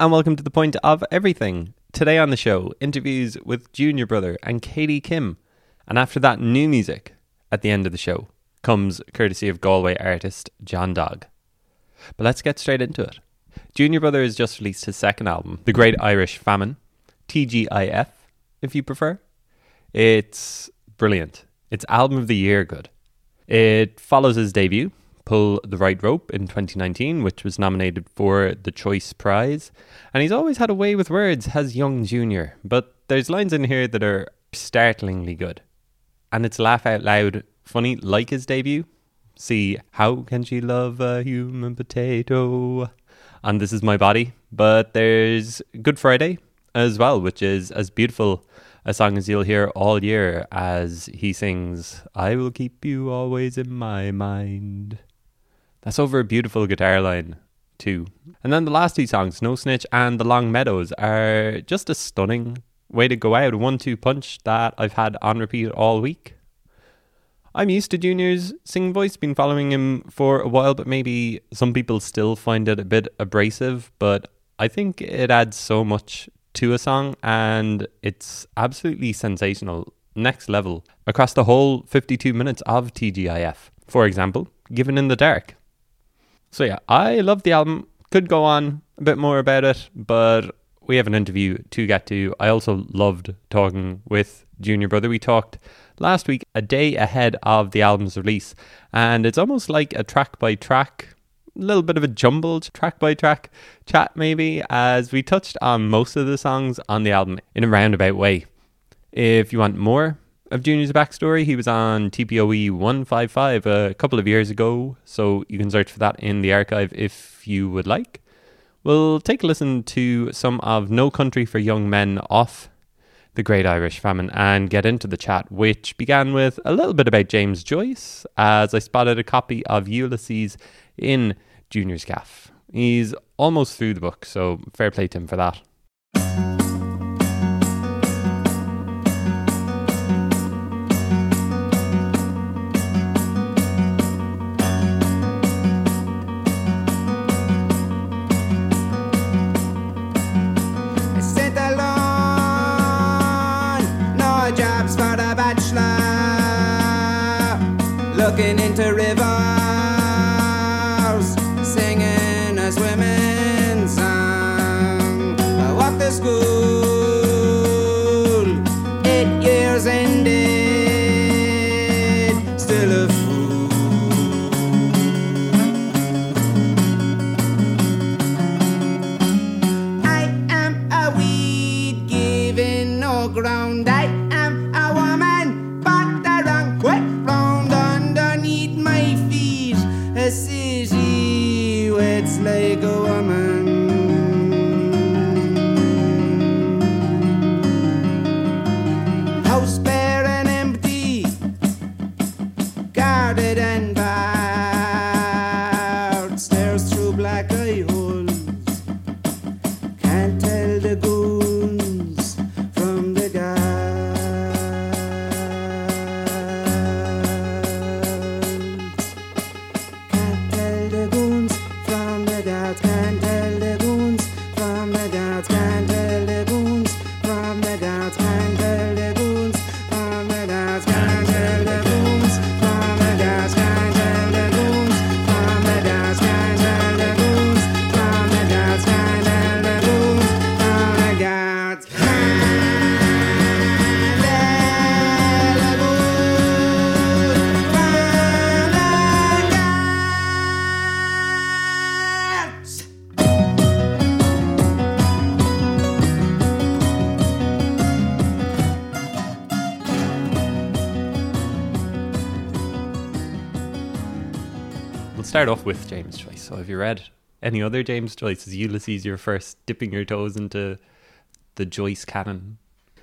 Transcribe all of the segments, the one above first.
And welcome to the point of everything. Today on the show, interviews with Junior Brother and Katie Kim. And after that, new music at the end of the show comes courtesy of Galway artist John Dog. But let's get straight into it. Junior Brother has just released his second album, The Great Irish Famine, TGIF, if you prefer. It's brilliant. It's album of the year good. It follows his debut, Pull the Right Rope, in 2019, which was nominated for the Choice Prize. And he's always had a way with words, has Young Junior. But there's lines in here that are startlingly good. And it's laugh out loud funny, like his debut. See, how can she love a human potato? And this is my body. But there's Good Friday as well, which is as beautiful a song as you'll hear all year as he sings, I will keep you always in my mind. That's over a beautiful guitar line, too. And then the last two songs, No Snitch and The Long Meadows, are just a stunning way to go out. One two punch that I've had on repeat all week. I'm used to Junior's singing voice, been following him for a while, but maybe some people still find it a bit abrasive. But I think it adds so much to a song and it's absolutely sensational, next level, across the whole 52 minutes of TGIF. For example, Given in the Dark. So yeah, I love the album. Could go on a bit more about it, but we have an interview to get to. I also loved talking with Junior Brother. We talked last week, a day ahead of the album's release, and it's almost like a track by track a little bit of a jumbled track by track chat, maybe, as we touched on most of the songs on the album in a roundabout way. If you want more of Junior's backstory, he was on TPOE 155 a couple of years ago, so you can search for that in the archive if you would like. We'll take a listen to some of No Country for Young Men off the Great Irish Famine and get into the chat, which began with a little bit about James Joyce, as I spotted a copy of Ulysses in Junior's Gaff. He's almost through the book, so fair play to him for that. Looking into with James Joyce. So, have you read any other James Joyce? Is Ulysses your first dipping your toes into the Joyce canon?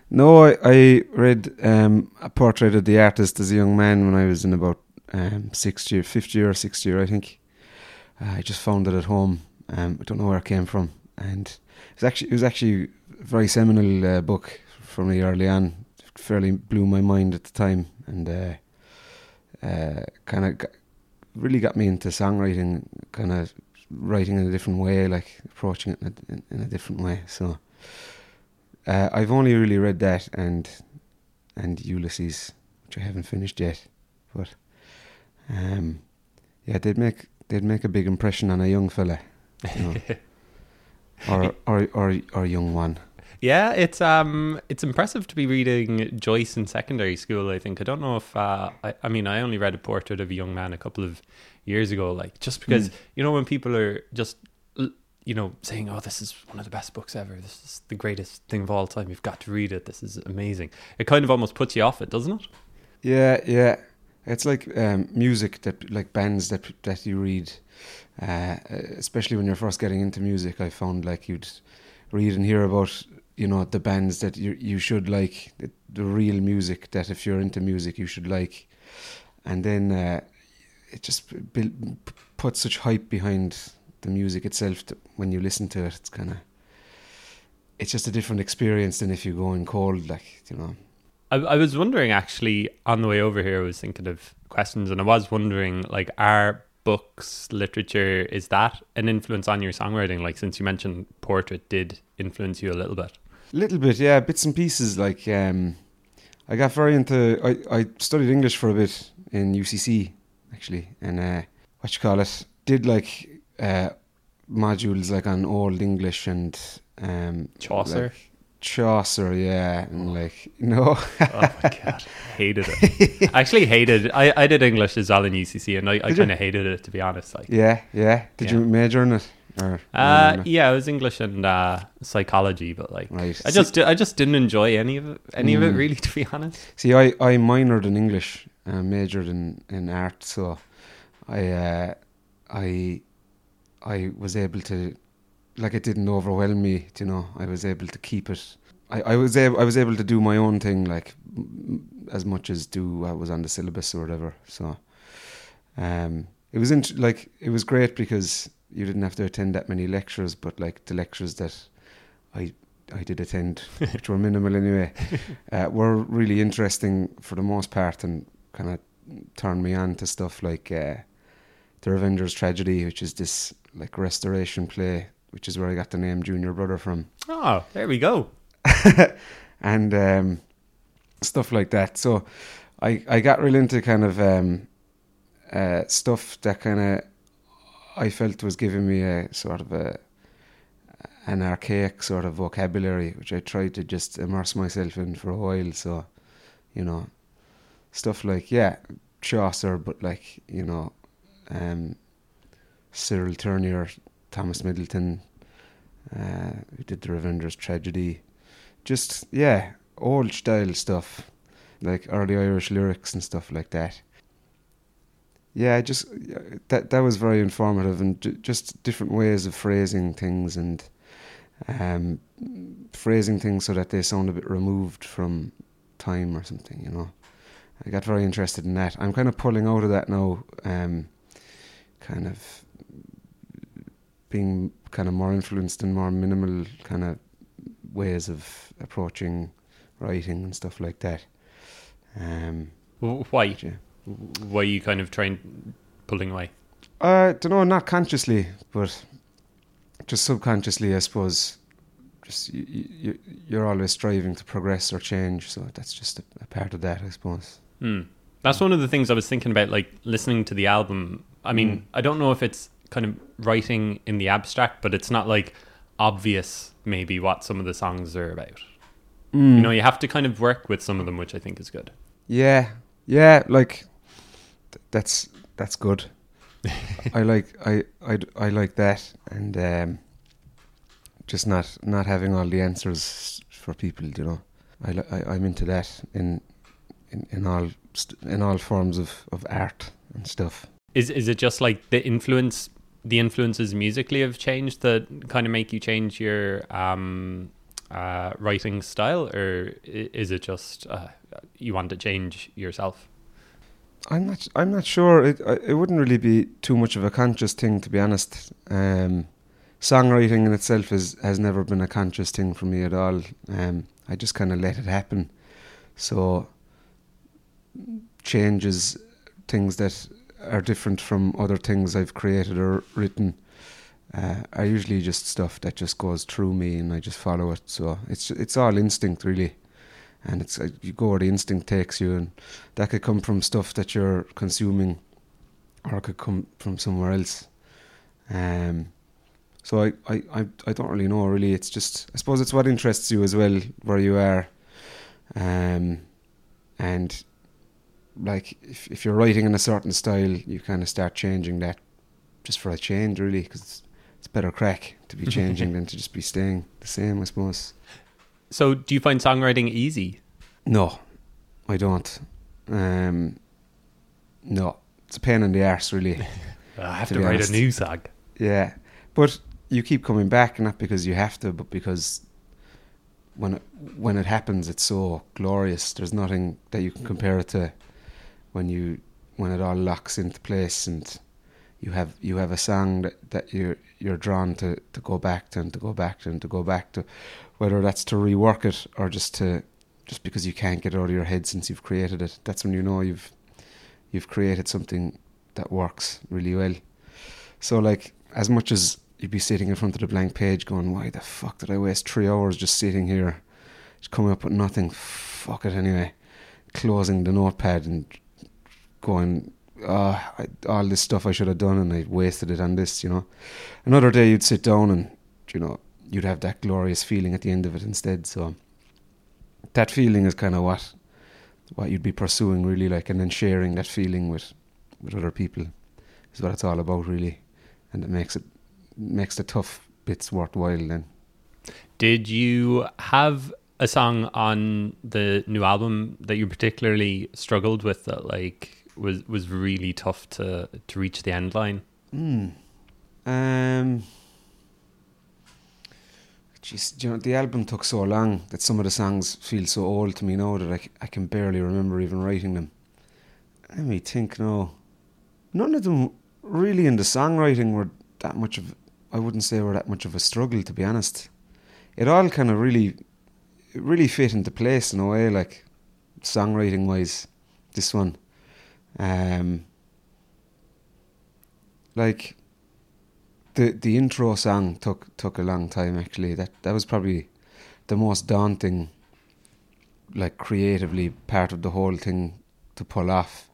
No, I, I read um, a portrait of the artist as a young man when I was in about um, sixth year, fifth year or sixth year, I think. Uh, I just found it at home. Um, I don't know where it came from, and it was actually it was actually a very seminal uh, book for me early on. It fairly blew my mind at the time, and uh, uh, kind of really got me into songwriting, kind of writing in a different way, like approaching it in a, in, in a different way. So uh, I've only really read that and and Ulysses, which I haven't finished yet, but um, yeah, they'd make they'd make a big impression on a young fella, you know, or or or or young one. Yeah, it's um, it's impressive to be reading Joyce in secondary school. I think I don't know if uh, I, I mean I only read a portrait of a young man a couple of years ago. Like just because Mm. you know when people are just you know saying, "Oh, this is one of the best books ever. This is the greatest thing of all time. You've got to read it. This is amazing." It kind of almost puts you off it, doesn't it? Yeah, yeah. It's like um, music that, like bands that that you read, uh, especially when you're first getting into music. I found like you'd read and hear about, you know, the bands that you you should like, the, the real music that if you're into music you should like, and then uh, it just build, puts such hype behind the music itself when you listen to it, it's kind of, it's just a different experience than if you go in cold, like you know. I, I was wondering actually on the way over here. I was thinking of questions, and I was wondering like, are books, literature, is that an influence on your songwriting? Like, since you mentioned portrait did influence you a little bit. Little bit, yeah, bits and pieces. Like, um, I got very into. I, I studied English for a bit in UCC actually, and uh, what you call it, did like uh, modules like on old English and um, Chaucer. like Chaucer, yeah, and like no. oh my god, hated it. I actually hated. It. I did English as Allen UC and I did English as well in UCC, and I, I Did you? kind of hated it to be honest. Like, yeah, yeah. Did Yeah. you major in it? Or uh, yeah, it was English and uh, psychology, but like, right. I just di- I just didn't enjoy any of it, any of it Mm. really, to be honest. See, I, I minored in English, uh, majored in, in art, so I uh, I I was able to like it didn't overwhelm me. You know, I was able to keep it. I, I was able I was able to do my own thing, like m- as much as do what was on the syllabus or whatever. So um, it was int- like it was great because you didn't have to attend that many lectures, but like the lectures that I I did attend, which were minimal anyway, uh, were really interesting for the most part and kind of turned me on to stuff like uh, the Revenger's Tragedy, which is this like restoration play, which is where I got the name Junior Brother from, Oh, there we go. and um, stuff like that. So I I got really into kind of um, uh, stuff that kind of I felt was giving me a sort of a an archaic sort of vocabulary, which I tried to just immerse myself in for a while. So, you know, stuff like yeah, Chaucer, but like you know, um, Cyril Tourneur, Thomas Middleton, uh, who did the Revenger's Tragedy, just yeah, old style stuff, like early Irish lyrics and stuff like that. Yeah, just that that was very informative and j- just different ways of phrasing things and um, phrasing things so that they sound a bit removed from time or something. You know, I got very interested in that. I'm kind of pulling out of that now, um, kind of being kind of more influenced in more minimal kind of ways of approaching writing and stuff like that. Um, Why? yeah. Why are you kind of trying pulling away? I don't know, not consciously, but just subconsciously, I suppose. Just you, you, you're always striving to progress or change, so that's just a, a part of that, I suppose. Hmm. That's one of the things I was thinking about, like listening to the album. I mean, Mm. I don't know if it's kind of writing in the abstract, but it's not like obvious maybe what some of the songs are about. You know, you have to kind of work with some of them, which I think is good. Yeah, yeah, like that's that's good. I like I, I I like that, and um, just not not having all the answers for people. You know, I, li- I I'm into that in in in all st- in all forms of of art and stuff. Is is it just like the influence, the influences musically have changed that kind of make you change your um, uh, writing style, or is it just uh, you want to change yourself? I'm not. I'm not sure. It it wouldn't really be too much of a conscious thing, to be honest. Um, songwriting in itself is has never been a conscious thing for me at all. Um, I just kind of let it happen. So changes, things that are different from other things I've created or written uh, are usually just stuff that just goes through me and I just follow it. So it's it's all instinct really, and it's uh, you go where the instinct takes you, and that could come from stuff that you're consuming, or it could come from somewhere else. Um, so I, I, I, I don't really know really. It's just I suppose it's what interests you as well where you are, um, and like if if you're writing in a certain style, you kind of start changing that just for a change really because it's, it's better crack to be changing than to just be staying the same. I suppose. So, do you find songwriting easy? No, I don't. Um, no, it's a pain in the arse really. I have To to, write honest. a new song. Yeah, but you keep coming back, not because you have to, but because when it, when it happens, it's so glorious. There's nothing that you can compare it to when you when it all locks into place and you have you have a song that, that you're you're drawn to, to go back to and to go back to and to go back to, whether that's to rework it or just to just because you can't get it out of your head since you've created it. That's when you know you've you've created something that works really well. So like as much as you'd be sitting in front of the blank page going, Why the fuck did I waste three hours just sitting here just coming up with nothing? Fuck it anyway. Closing the notepad and going, Oh, I, all this stuff I should have done and I wasted it on this, you know. Another day you'd sit down and, you know, you'd have that glorious feeling at the end of it instead. So that feeling is kind of what what you'd be pursuing really like and then sharing that feeling with with other people is what it's all about really and it makes it makes the tough bits worthwhile then Did you have a song on the new album that you particularly struggled with that like was was really tough to to reach the end line? mm. um Jeez, you know, the album took so long that some of the songs feel so old to me now that I, I can barely remember even writing them. Let me think now. None of them really in the songwriting were that much of, I wouldn't say were that much of a struggle, to be honest. It all kind of really, really fit into place in a way, like songwriting wise, this one. Um, like, the the intro song took took a long time actually. That that was probably the most daunting, like creatively part of the whole thing to pull off.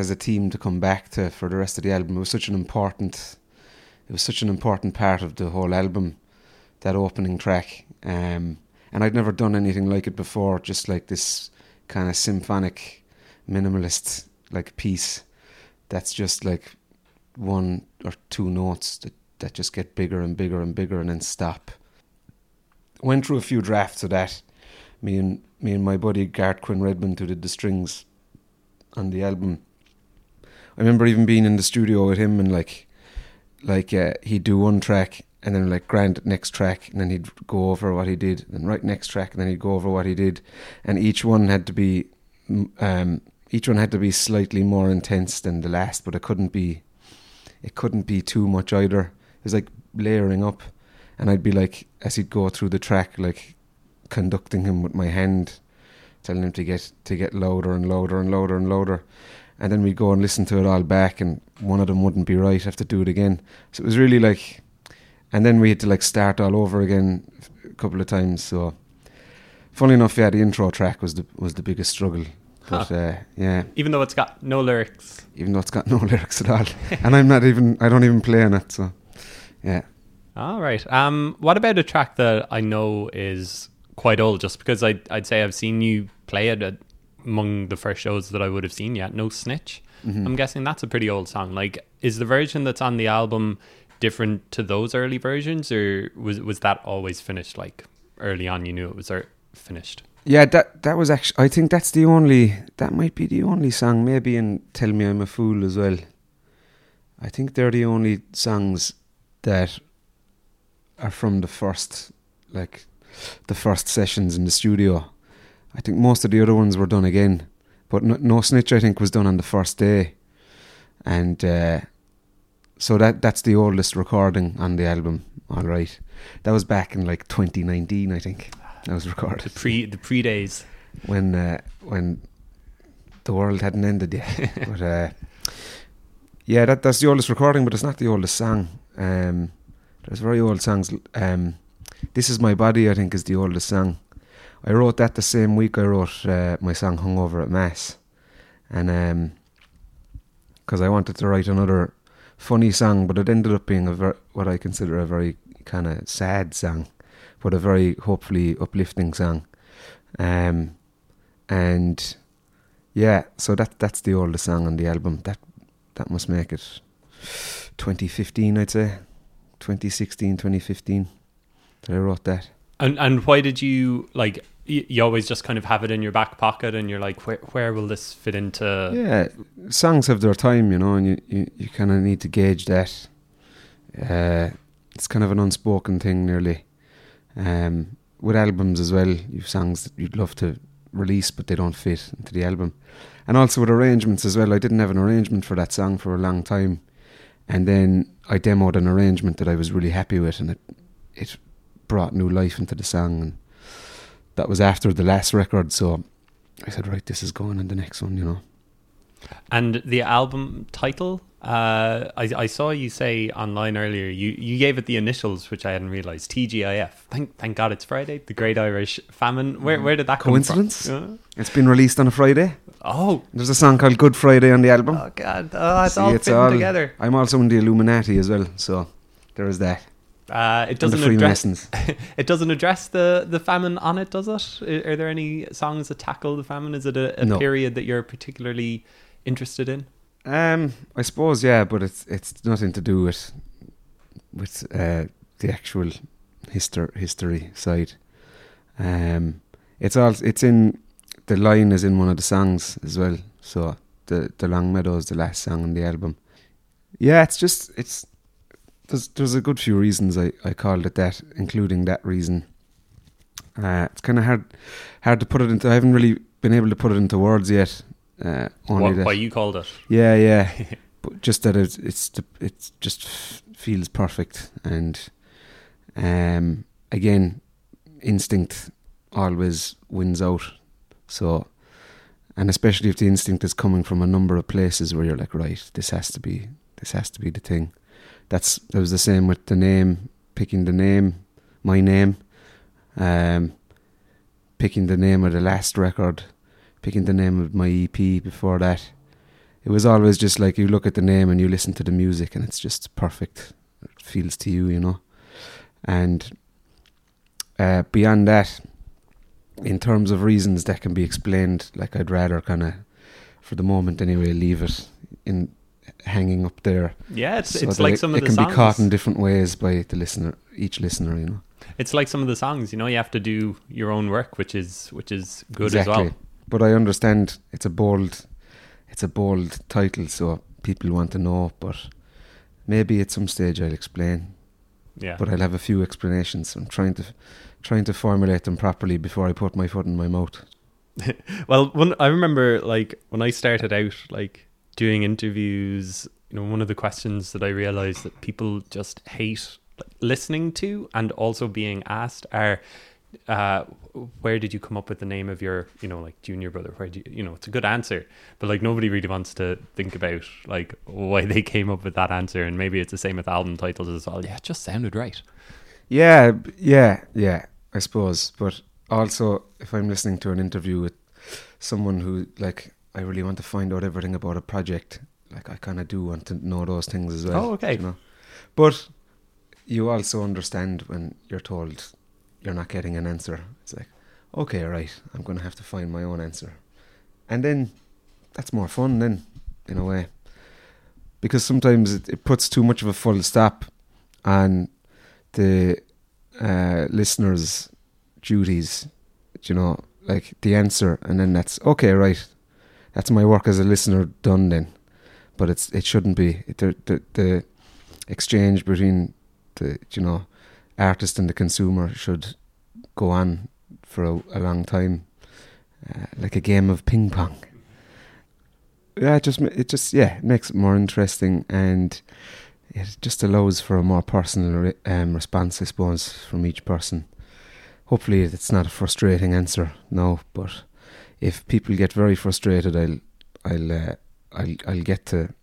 As a team to come back to for the rest of the album. It was such an important, it was such an important part of the whole album, that opening track. Um, and I'd never done anything like it before, just like this kind of symphonic, minimalist like piece. That's just like one or two notes that that just get bigger and bigger and bigger and then stop. Went through a few drafts of that. Me and me and my buddy Gareth Quinn Redmond who did the strings on the album. I remember even being in the studio with him and like, like uh, he'd do one track and then like Grant next track and then he'd go over what he did and right next track and then he'd go over what he did and each one had to be um, each one had to be slightly more intense than the last, but it couldn't be it couldn't be too much either. It was like layering up, and I'd be like as he'd go through the track, like conducting him with my hand, telling him to get to get louder and louder and louder and louder. And then we'd go and listen to it all back, and one of them wouldn't be right. Have to do it again. So it was really like, and then we had to like start all over again a couple of times. So, funny enough, yeah, the intro track was the was the biggest struggle. But Huh. uh, yeah, Even though it's got no lyrics. even though it's got no lyrics at all, and I'm not even I don't even play on it. So, yeah, All right. Um, what about a track that I know is quite old? Just because I'd, I'd say I've seen you play it at, among the first shows that I would have seen yet. No snitch. Mm-hmm. I'm guessing that's a pretty old song. Like, is the version that's on the album different to those early versions, or was was that always finished? Like early on, you knew it was er- finished. yeah. That that was actually I think that's the only that might be the only song maybe in Tell Me I'm a Fool as well. I think they're the only songs that are from the first like the first sessions in the studio. I think most of the other ones were done again, but no, no snitch. I think was done on the first day, and uh, so that that's the oldest recording on the album. All right, that was back in like 2019, I think. That was recorded The pre the pre days. when uh, when the world hadn't ended yet. but uh, yeah, that that's the oldest recording, but it's not the oldest song. Um, there's very old songs. Um, this is my body, I think, is the oldest song. I wrote that the same week I wrote uh, my song "Hungover at Mass," and because I wanted to write another funny song, but it ended up being a ver- what I consider a very kind of sad song, but a very hopefully uplifting song. Um, and yeah, so that that's the oldest song on the album. That that must make it 2015, I'd say. 2016, 2015 that I wrote that. And and why did you like? You, always just kind of have it in your back pocket, and you're like, where where will this fit into? yeah, songs have their time, you know, and you, you, you kind of need to gauge that. Uh, it's kind of an unspoken thing, nearly. Um, with albums as well, you've songs that you'd love to release, but they don't fit into the album. And also with arrangements as well. I didn't have an arrangement for that song for a long time, and then I demoed an arrangement that I was really happy with, and it it brought new life into the song. And that was after the last record, so I said, right, this is going in the next one, you know. And the album title, uh, I, I saw you say online earlier. You, you gave it the initials, which I hadn't realized. TGIF. Thank thank God it's Friday. The Great Irish Famine. Where where did that Coincidence? come from? It's been released on a Friday. Oh. There's a song called Good Friday on the album. Oh God! Oh, it's See, all fitting together. I'm also in the Illuminati as well, so there is that. Uh, it doesn't address. It doesn't address the the famine on it, does it? Are, there any songs that tackle the famine? Is it a, a No. period that you're particularly interested in? Um, I suppose yeah, but it's it's nothing to do with with uh, the actual history history side. Um, it's all it's in the line is in one of the songs as well. So the the Long Meadow is the last song on the album. Yeah, it's just it's there's there's a good few reasons I, I called it that, including that reason. Uh, it's kind of hard hard to put it into. I haven't really been able to put it into words yet. Uh, only What, that. why you called it? Yeah, yeah. but just that it's it's the, it's just f- feels perfect, and um, again, instinct always wins out. So, and especially if the instinct is coming from a number of places where you're like, right, this has to be this has to be the thing. That's that was the same with the name, picking the name, my name, um, picking the name of the last record, picking the name of my EP before that it was always just like you look at the name and you listen to the music and it's just perfect. It feels to you, you know. And uh, beyond that, in terms of reasons that can be explained, like I'd rather kind of, for the moment anyway, leave it in hanging up there. Yeah, it's so it's like it, some of it the can songs. be caught in different ways by the listener, each listener, you know. It's like some of the songs. You know, you have to do your own work, which is which is good exactly. as well. But I understand it's a bold, it's a bold title, so people want to know. But maybe at some stage I'll explain. Yeah. But I'll have a few explanations. I'm trying to, trying to formulate them properly before I put my foot in my mouth. well, one I remember like when I started out like doing interviews, you know, one of the questions that I realized that people just hate listening to and also being asked are uh, where did you come up with the name of your, you know, like junior brother? Where do you, you know, it's a good answer, but like nobody really wants to think about like why they came up with that answer, and maybe it's the same with album titles as well. Yeah, it just sounded right. Yeah, yeah, yeah. I suppose, but also if I'm listening to an interview with someone who like I really want to find out everything about a project, like I kind of do want to know those things as well. Oh, okay. You know, but you also understand when you're told you're not getting an answer. It's like, okay, right, I'm going to have to find my own answer, and then that's more fun then, in a way, because sometimes it, it puts too much of a full stop on the uh, listeners' duties. You know, like the answer, and then that's okay, right? That's my work as a listener done then, but it's it shouldn't be the the, the exchange between the you know artist and the consumer should go on for a, a long time, uh, like a game of ping pong. Yeah, it just it just yeah it makes it more interesting and it just allows for a more personal um, response, I suppose, from each person. Hopefully, it's not a frustrating answer, no. But if people get very frustrated, I'll I'll uh, I'll I'll get to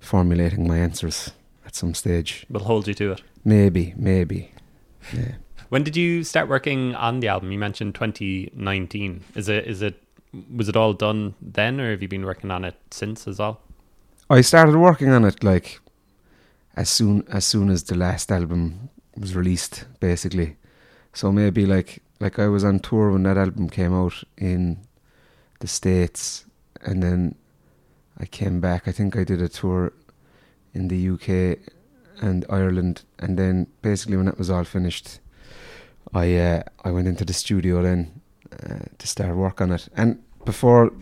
formulating my answers at some stage. We'll hold you to it. Maybe, maybe. Yeah. When did you start working on the album? You mentioned 2019. Is it is it was it all done then, or have you been working on it since as well? I started working on it like as soon as soon as the last album was released, basically. So maybe like like I was on tour when that album came out in the States and then I came back. I think I did a tour in the UK and Ireland and then basically when that was all finished I uh, I went into the studio then uh, to start work on it. And before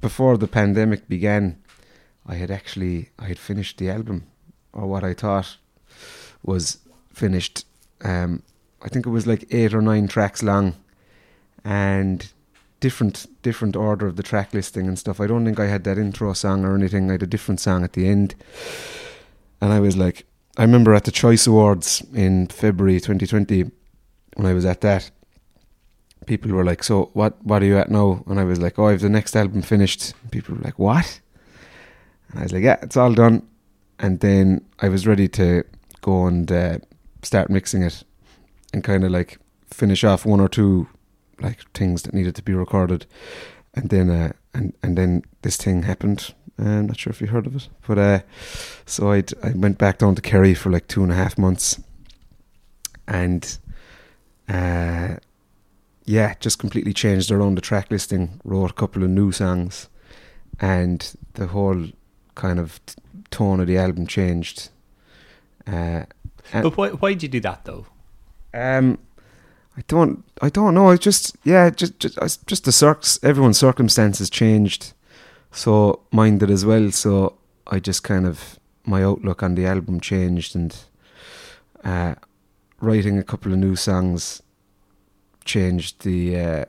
before the pandemic began I had actually I had finished the album or what I thought was finished. Um, I think it was like eight or nine tracks long, and different different order of the track listing and stuff. I don't think I had that intro song or anything. I had a different song at the end, and I was like, I remember at the Choice Awards in February 2020 when I was at that. People were like, "So what? What are you at now?" And I was like, "Oh, I have the next album finished." People were like, "What?" And I was like, "Yeah, it's all done." And then I was ready to go and uh, start mixing it, and kind of like finish off one or two like things that needed to be recorded, and then uh, and and then this thing happened. Uh, I'm not sure if you heard of it, but uh, so I I went back down to Kerry for like two and a half months, and uh, yeah, just completely changed around the track listing. Wrote a couple of new songs, and the whole kind of t- tone of the album changed. Uh, but why why did you do that though? um, I don't, I don't know. I just, yeah, just, just, just the circs. Everyone's circumstances changed, so mine did as well. So I just kind of my outlook on the album changed, and uh, writing a couple of new songs changed the uh,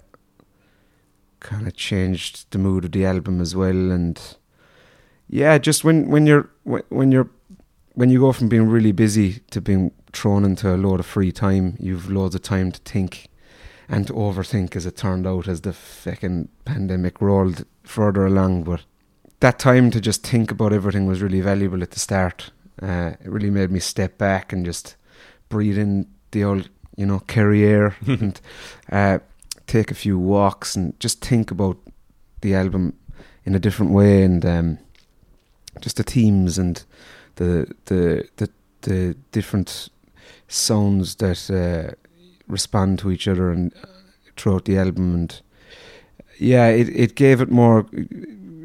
kind of changed the mood of the album as well. And yeah, just when when you're when when you're when you go from being really busy to being thrown into a load of free time, you've loads of time to think and to overthink as it turned out as the fucking pandemic rolled further along. But that time to just think about everything was really valuable at the start. Uh, it really made me step back and just breathe in the old, you know, air and uh, take a few walks and just think about the album in a different way and um, just the themes and the the the, the different sounds that uh, respond to each other and uh, throughout the album and yeah it, it gave it more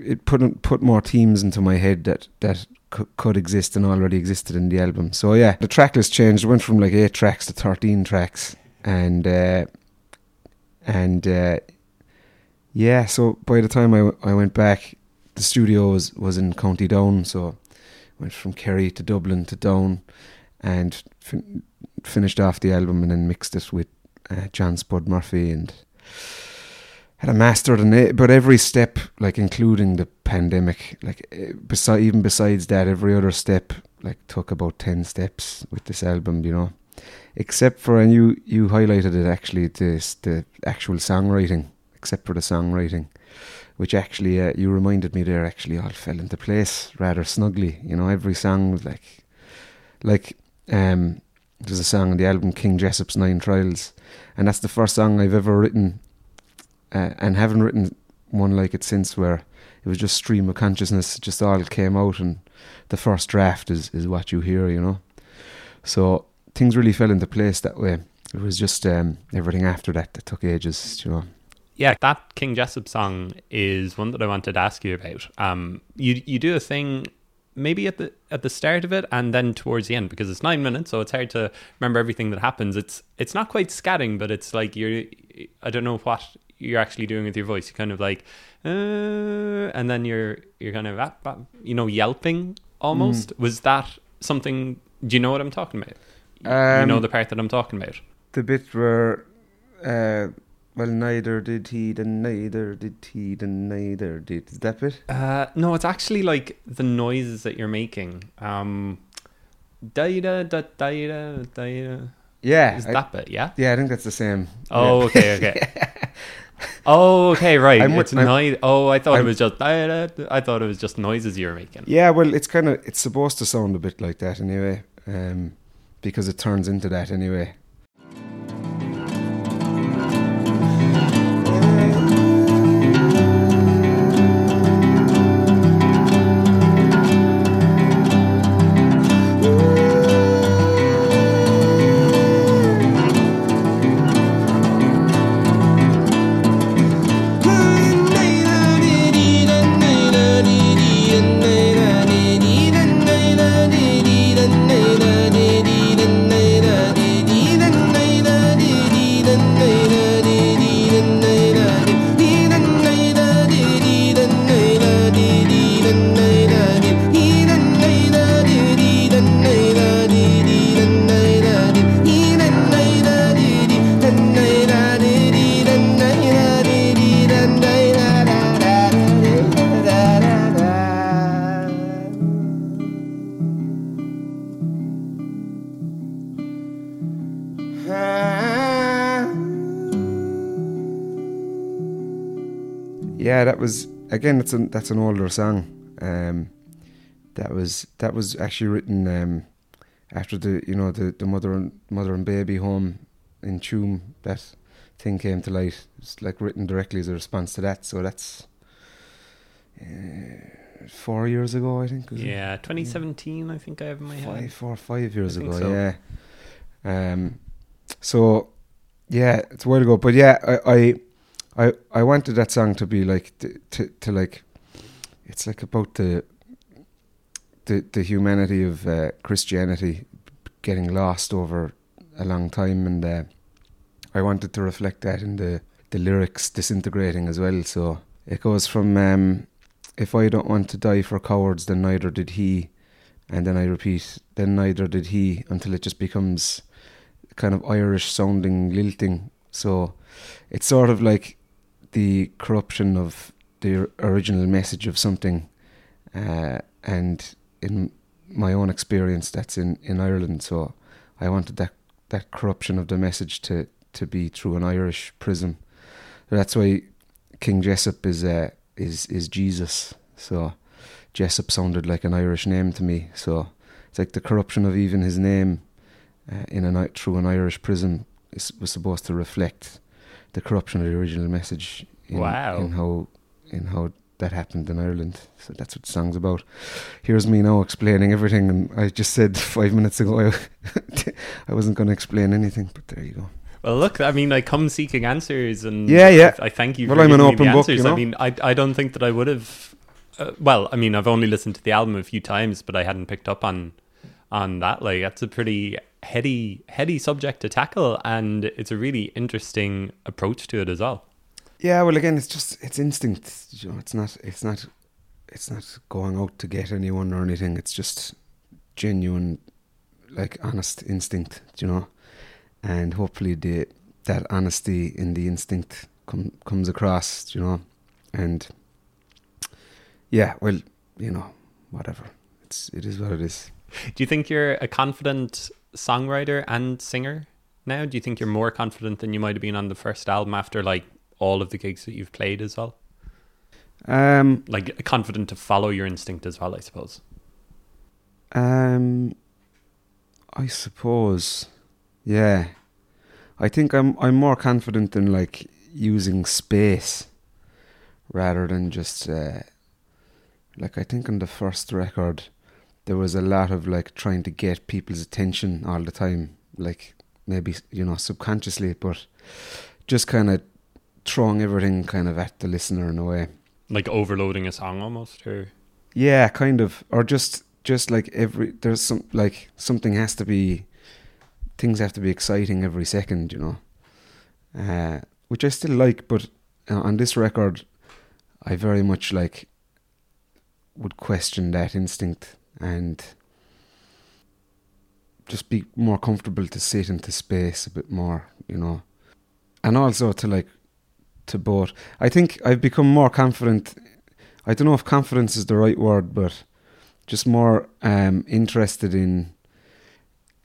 it put put more themes into my head that that c- could exist and already existed in the album. So yeah the track list changed. It went from like 8 tracks to 13 tracks and uh, and uh, yeah so by the time I, w- I went back the studio was, was in County Down so went from Kerry to Dublin to Down and fin- finished off the album and then mixed it with uh, John Spud Murphy and had a master than it, but every step, like including the pandemic, like beside even besides that, every other step, like took about ten steps with this album, you know. Except for and you you highlighted it actually this the actual songwriting, except for the songwriting, which actually uh, you reminded me there actually all fell into place rather snugly. You know, every song was like like um there's a song on the album King Jessup's Nine Trials, and that's the first song I've ever written, uh, and haven't written one like it since, where it was just stream of consciousness, just all came out, and the first draft is is what you hear, you know. So things really fell into place that way. It was just um, everything after that that took ages, you know. Yeah, that King Jessup song is one that I wanted to ask you about. Um, you you do a thing maybe at the at the start of it and then towards the end because it's nine minutes, so it's hard to remember everything that happens. It's it's not quite scatting, but it's like you're I don't know what you're actually doing with your voice. You kind of like, uh, and then you're you're kind of ah, ah, you know yelping almost. Mm. Was that something? Do you know what I'm talking about? Um, you know um, the part that I'm talking about. The bit where. Uh, well, neither did he, then neither did he, then neither did. Is that bit? Uh, no, it's actually like the noises that you're making. Um, da da da da. Yeah, is I, that bit? Yeah, yeah, I think that's the same. Oh, yeah. okay, okay. oh, okay, right. I'm, it's noise. Oh, I thought I'm, it was just. I thought it was just noises you were making. Yeah, well, it's kind of it's supposed to sound a bit like that anyway, um, because it turns into that anyway. Again. That's an that's an older song. Um, that was that was actually written um, after the you know the, the mother and mother and baby home in Tuam. That thing came to light. It's like written directly as a response to that. So that's uh, four years ago, I think. yeah, 2017. Yeah. I think I have in my five, head. Four, five years I ago. So. Yeah. Um. So yeah, it's a while ago, but yeah, I, I I I wanted that song to be like to, to, to like it's like about the the the humanity of uh, Christianity getting lost over a long time, and uh, I wanted to reflect that in the the lyrics disintegrating as well. So it goes from um, if I don't want to die for cowards, then neither did he, and then I repeat, then neither did he, until it just becomes kind of Irish sounding lilting. So it's sort of like the corruption of the original message of something, uh, and in my own experience, that's in, in Ireland. So I wanted that that corruption of the message to to be through an Irish prism. That's why King Jessup is uh, is is Jesus. So Jessup sounded like an Irish name to me. So it's like the corruption of even his name uh, in a through an Irish prism is, was supposed to reflect the corruption of the original message. In, wow. In how in how that happened in Ireland. So that's what the song's about. Here's me now explaining everything, and I just said five minutes ago I, I wasn't going to explain anything, but there you go. Well, look, I mean, I come seeking answers, and yeah, yeah. I, I thank you. Well, for I'm an open book. Answers. You know? I mean, I I don't think that I would have. Uh, well, I mean, I've only listened to the album a few times, but I hadn't picked up on on that. Like, that's a pretty heady heady subject to tackle and it's a really interesting approach to it as well yeah well again it's just it's instinct you know it's not it's not it's not going out to get anyone or anything it's just genuine like honest instinct you know and hopefully the that honesty in the instinct com- comes across, you know, and yeah, well, you know, whatever. It's it is what it is. Do you think you're a confident songwriter and singer now? Do you think you're more confident than you might have been on the first album after like all of the gigs that you've played as well? Um, Like confident to follow your instinct as well, I suppose. um, I suppose, yeah. I think I'm I'm more confident in like using space rather than just uh, like I think on the first record there was a lot of like trying to get people's attention all the time, like maybe you know subconsciously, but just kind of throwing everything kind of at the listener in a way. Like overloading a song almost, or Yeah, kind of, or just just like every there's some like something has to be things have to be exciting every second, you know. Uh, which I still like, but uh, on this record, I very much like would question that instinct and just be more comfortable to sit into space a bit more, you know, and also to like to both. I think I've become more confident. I don't know if confidence is the right word, but just more um, interested in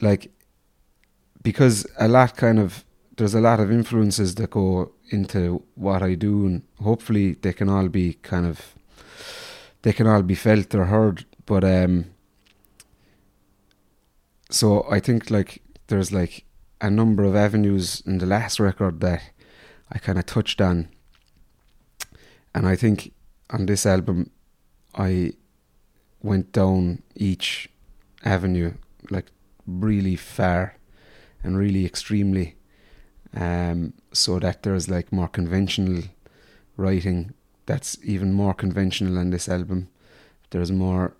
like because a lot kind of there's a lot of influences that go into what I do, and hopefully they can all be kind of they can all be felt or heard. But um, so I think like there's like a number of avenues in the last record that I kind of touched on, and I think on this album I went down each avenue like really far and really extremely um, so that there's like more conventional writing that's even more conventional on this album. There's more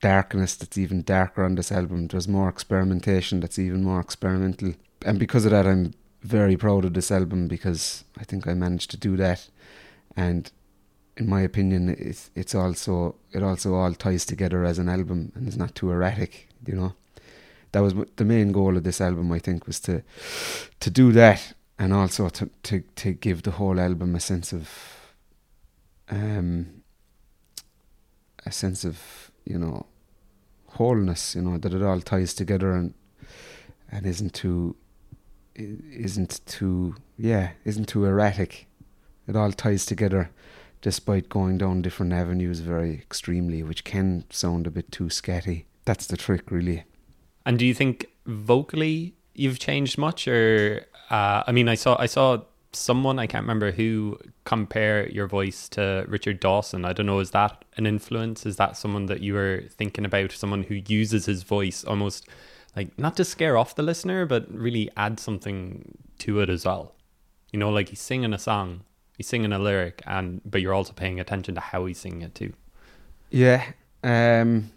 darkness that's even darker on this album. There's more experimentation that's even more experimental. And because of that I'm very proud of this album because I think I managed to do that. And in my opinion it's it's also it also all ties together as an album and is not too erratic you know? That was the main goal of this album I think was to to do that and also to to to give the whole album a sense of um a sense of you know wholeness you know that it all ties together and and isn't too isn't too yeah isn't too erratic. It all ties together despite going down different avenues very extremely which can sound a bit too scatty. That's the trick really. And do you think vocally you've changed much, or uh, I mean, I saw I saw someone I can't remember who compare your voice to Richard Dawson. I don't know. Is that an influence? Is that someone that you were thinking about? Someone who uses his voice almost like not to scare off the listener, but really add something to it as well. You know, like he's singing a song, he's singing a lyric, and but you're also paying attention to how he's singing it too. Yeah, um,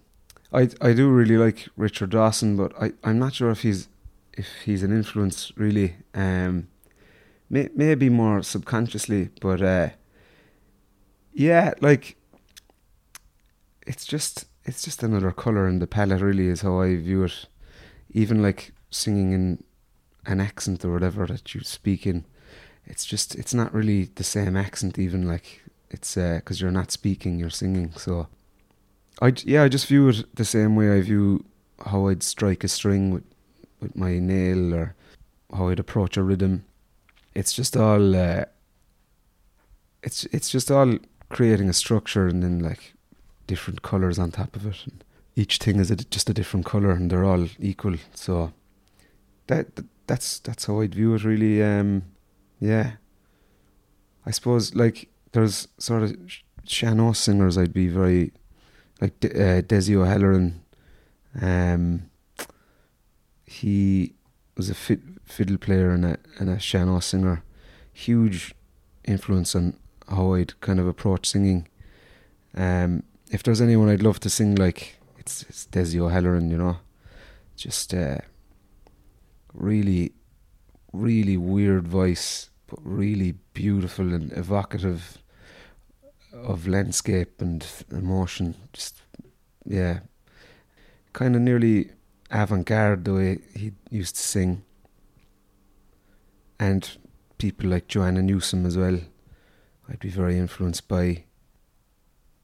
I I do really like Richard Dawson, but I I'm not sure if he's if he's an influence really. Um, may, maybe more subconsciously, but uh, yeah, like it's just it's just another color in the palette. Really, is how I view it. Even like singing in an accent or whatever that you speak in, it's just it's not really the same accent. Even like it's because you're not speaking, you're singing. So I yeah, I just view it the same way I view how I'd strike a string with with my nail or how I'd approach a rhythm. It's just all uh, it's it's just all creating a structure and then like different colors on top of it. And each thing is a, just a different color and they're all equal. So that, that that's that's how I'd view it really. Um, yeah, I suppose like there's sort of sh- sean-nós singers I'd be very like De- uh, Dessie O'Halloran. Um, he was a fit, fiddle player and a and a sean-nós singer. Huge influence on how I'd kind of approach singing. Um, if there's anyone I'd love to sing like, it's, it's Dessie O'Halloran, you know. Just uh, really, really weird voice, but really beautiful and evocative of landscape and emotion. Just, yeah, kind of nearly avant garde the way he used to sing. And people like Joanna Newsom as well. I'd be very influenced by.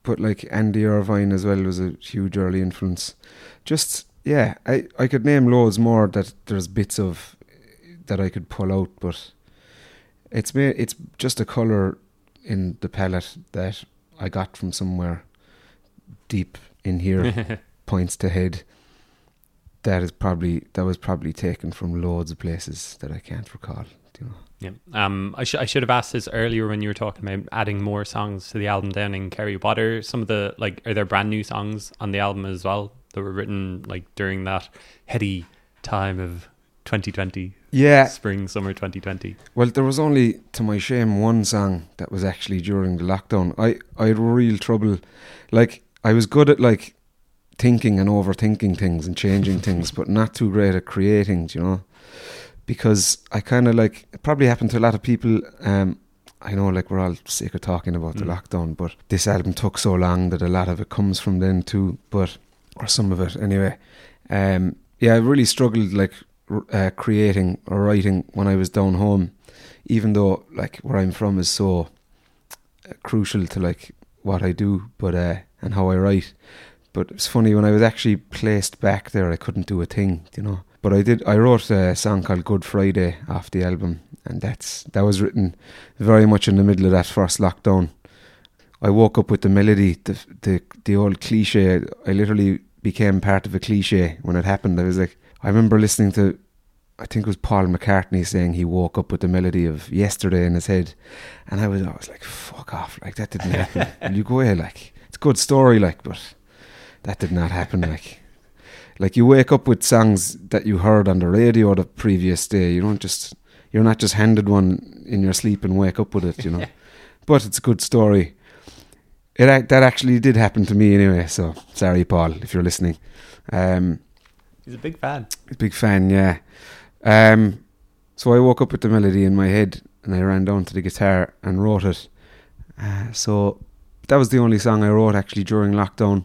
But like Andy Irvine as well was a huge early influence. Just yeah, I I could name loads more that there's bits of that I could pull out, but it's ma- it's just a color in the palette that I got from somewhere deep in here points to head. That is probably that was probably taken from loads of places that I can't recall. Know. Yeah. Um. I should I should have asked this earlier when you were talking about adding more songs to the album. Down in Kerry, what are some of the like? Are there brand new songs on the album as well that were written like during that heady time of 2020? Yeah. Spring summer 2020. Well, there was only, to my shame, one song that was actually during the lockdown. I I had real trouble. Like I was good at like thinking and overthinking things and changing things, but not too great at creating. You know, because I kind of like it probably happened to a lot of people. Um, I know, like we're all sick of talking about the Mm. lockdown, but this album took so long that a lot of it comes from then too. But or some of it anyway. Um, yeah, I really struggled like uh, creating or writing when I was down home, even though like where I'm from is so uh, crucial to like what I do, but uh, and how I write. But it's funny when I was actually placed back there, I couldn't do a thing, you know. But I did. I wrote a song called "Good Friday" off the album, and that's that was written very much in the middle of that first lockdown. I woke up with the melody, the the the old cliche. I literally became part of a cliche when it happened. I was like, I remember listening to, I think it was Paul McCartney saying he woke up with the melody of yesterday in his head, and I was I was like, fuck off, like that didn't happen. and you go away, like it's a good story, like, but that did not happen, like. Like you wake up with songs that you heard on the radio the previous day. You don't just you're not just handed one in your sleep and wake up with it, you know. but it's a good story. It that actually did happen to me anyway. So sorry, Paul, if you're listening. Um, He's a big fan. big fan, yeah. Um, so I woke up with the melody in my head and I ran down to the guitar and wrote it. Uh, so that was the only song I wrote actually during lockdown.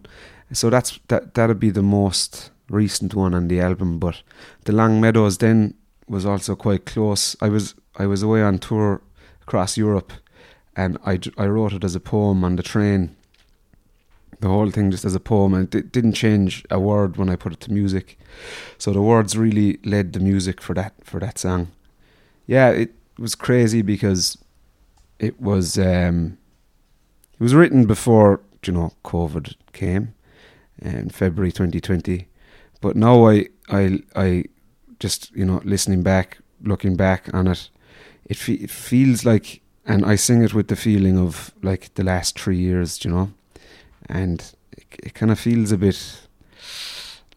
So that's that. That'd be the most recent one on the album. But the Long Meadows then was also quite close. I was I was away on tour across Europe, and I, I wrote it as a poem on the train. The whole thing just as a poem, and it didn't change a word when I put it to music. So the words really led the music for that for that song. Yeah, it was crazy because it was um, it was written before you know COVID came in February 2020. But now I I I just you know listening back, looking back on it, it fe- it feels like, and I sing it with the feeling of like the last three years, you know, and it, it kind of feels a bit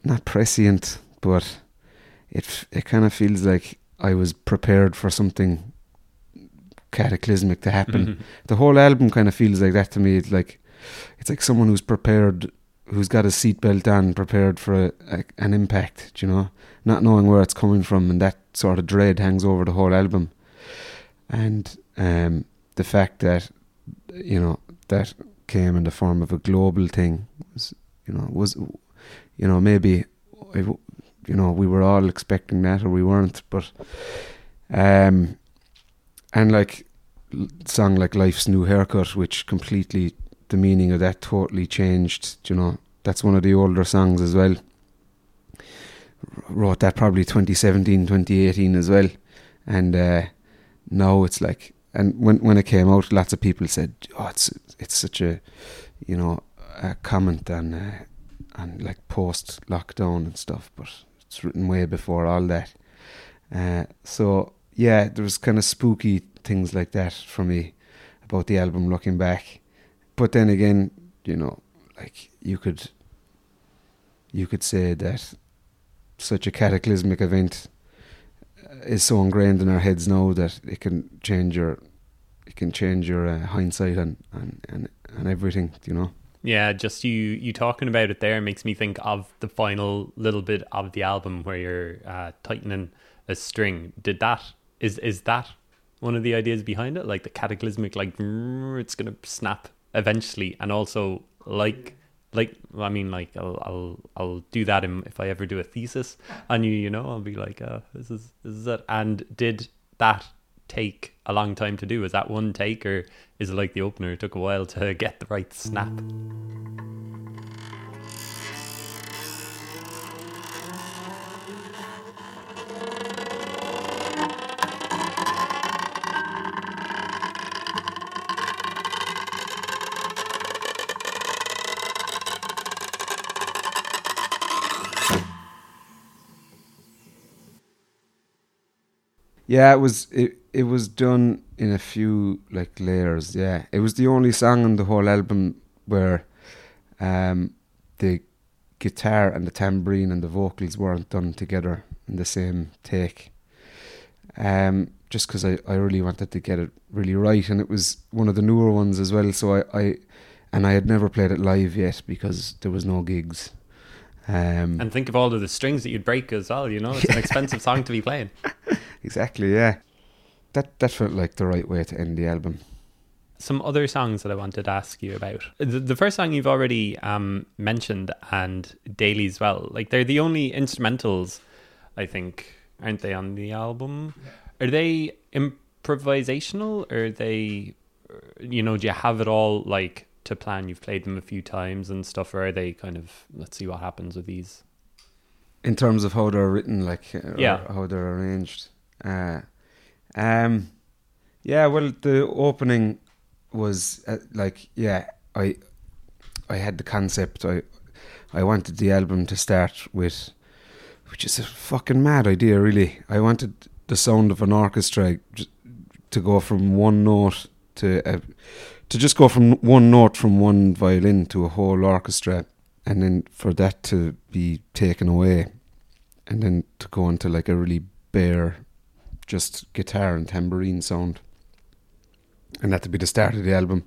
not prescient, but it it kind of feels like I was prepared for something cataclysmic to happen. Mhm. The whole album kind of feels like that to me. It's like it's like someone who's prepared, who's got a seatbelt on, prepared for a, a, an impact. You know, not knowing where it's coming from, and that sort of dread hangs over the whole album. And um, the fact that you know that came in the form of a global thing was, you know, was you know maybe you know we were all expecting that or we weren't, but um, and like song like Life's New Haircut, which completely the meaning of that totally changed. You know, that's one of the older songs as well. Wrote that probably 2017, 2018 as well, and uh, now it's like, and when when it came out, lots of people said, "Oh, it's it's such a, you know, a comment on uh, on like post lockdown and stuff," but it's written way before all that. Uh, so yeah, there was kind of spooky things like that for me about the album looking back. But then again, you know, like you could you could say that such a cataclysmic event uh, is so ingrained in our heads now that it can change your it can change your uh, hindsight and and and, and everything, you know. Yeah, just you you talking about it there makes me think of the final little bit of the album where you're uh, tightening a string. Did that is is that one of the ideas behind it? Like the cataclysmic, like it's gonna snap eventually, and also like like I mean like I'll I'll I'll do that if I ever do a thesis on you. You know, I'll be like, uh, this is this is it. And did that take a long time to do? Is that one take, or is it like the opener? It took a while to get the right snap. Yeah, it was it it was done in a few like layers. Yeah, it was the only song on the whole album where um, the guitar and the tambourine and the vocals weren't done together in the same take. Um, just because I, I really wanted to get it really right, and it was one of the newer ones as well. So I, I and I had never played it live yet because there was no gigs. Um, And think of all of the strings that you'd break as well. You know, it's an expensive song to be playing. Exactly, yeah. That that felt like the right way to end the album. Some other songs that I wanted to ask you about. The, the first song you've already um, mentioned, and Daily as well. Like they're the only instrumentals, I think, aren't they on the album? Are they improvisational? Or are they, you know, do you have it all like to plan? You've played them a few times and stuff, or are they kind of let's see what happens with these? in terms of how they're written, like uh, or Yeah. how they're arranged. Uh, um, yeah. Well, the opening was uh, like, yeah, I, I had the concept. I, I wanted the album to start with, which is a fucking mad idea, really. I wanted the sound of an orchestra to go from one note to a, to just go from one note from one violin to a whole orchestra and then for that to be taken away and then to go into like a really bare just guitar and tambourine sound. And that to be the start of the album.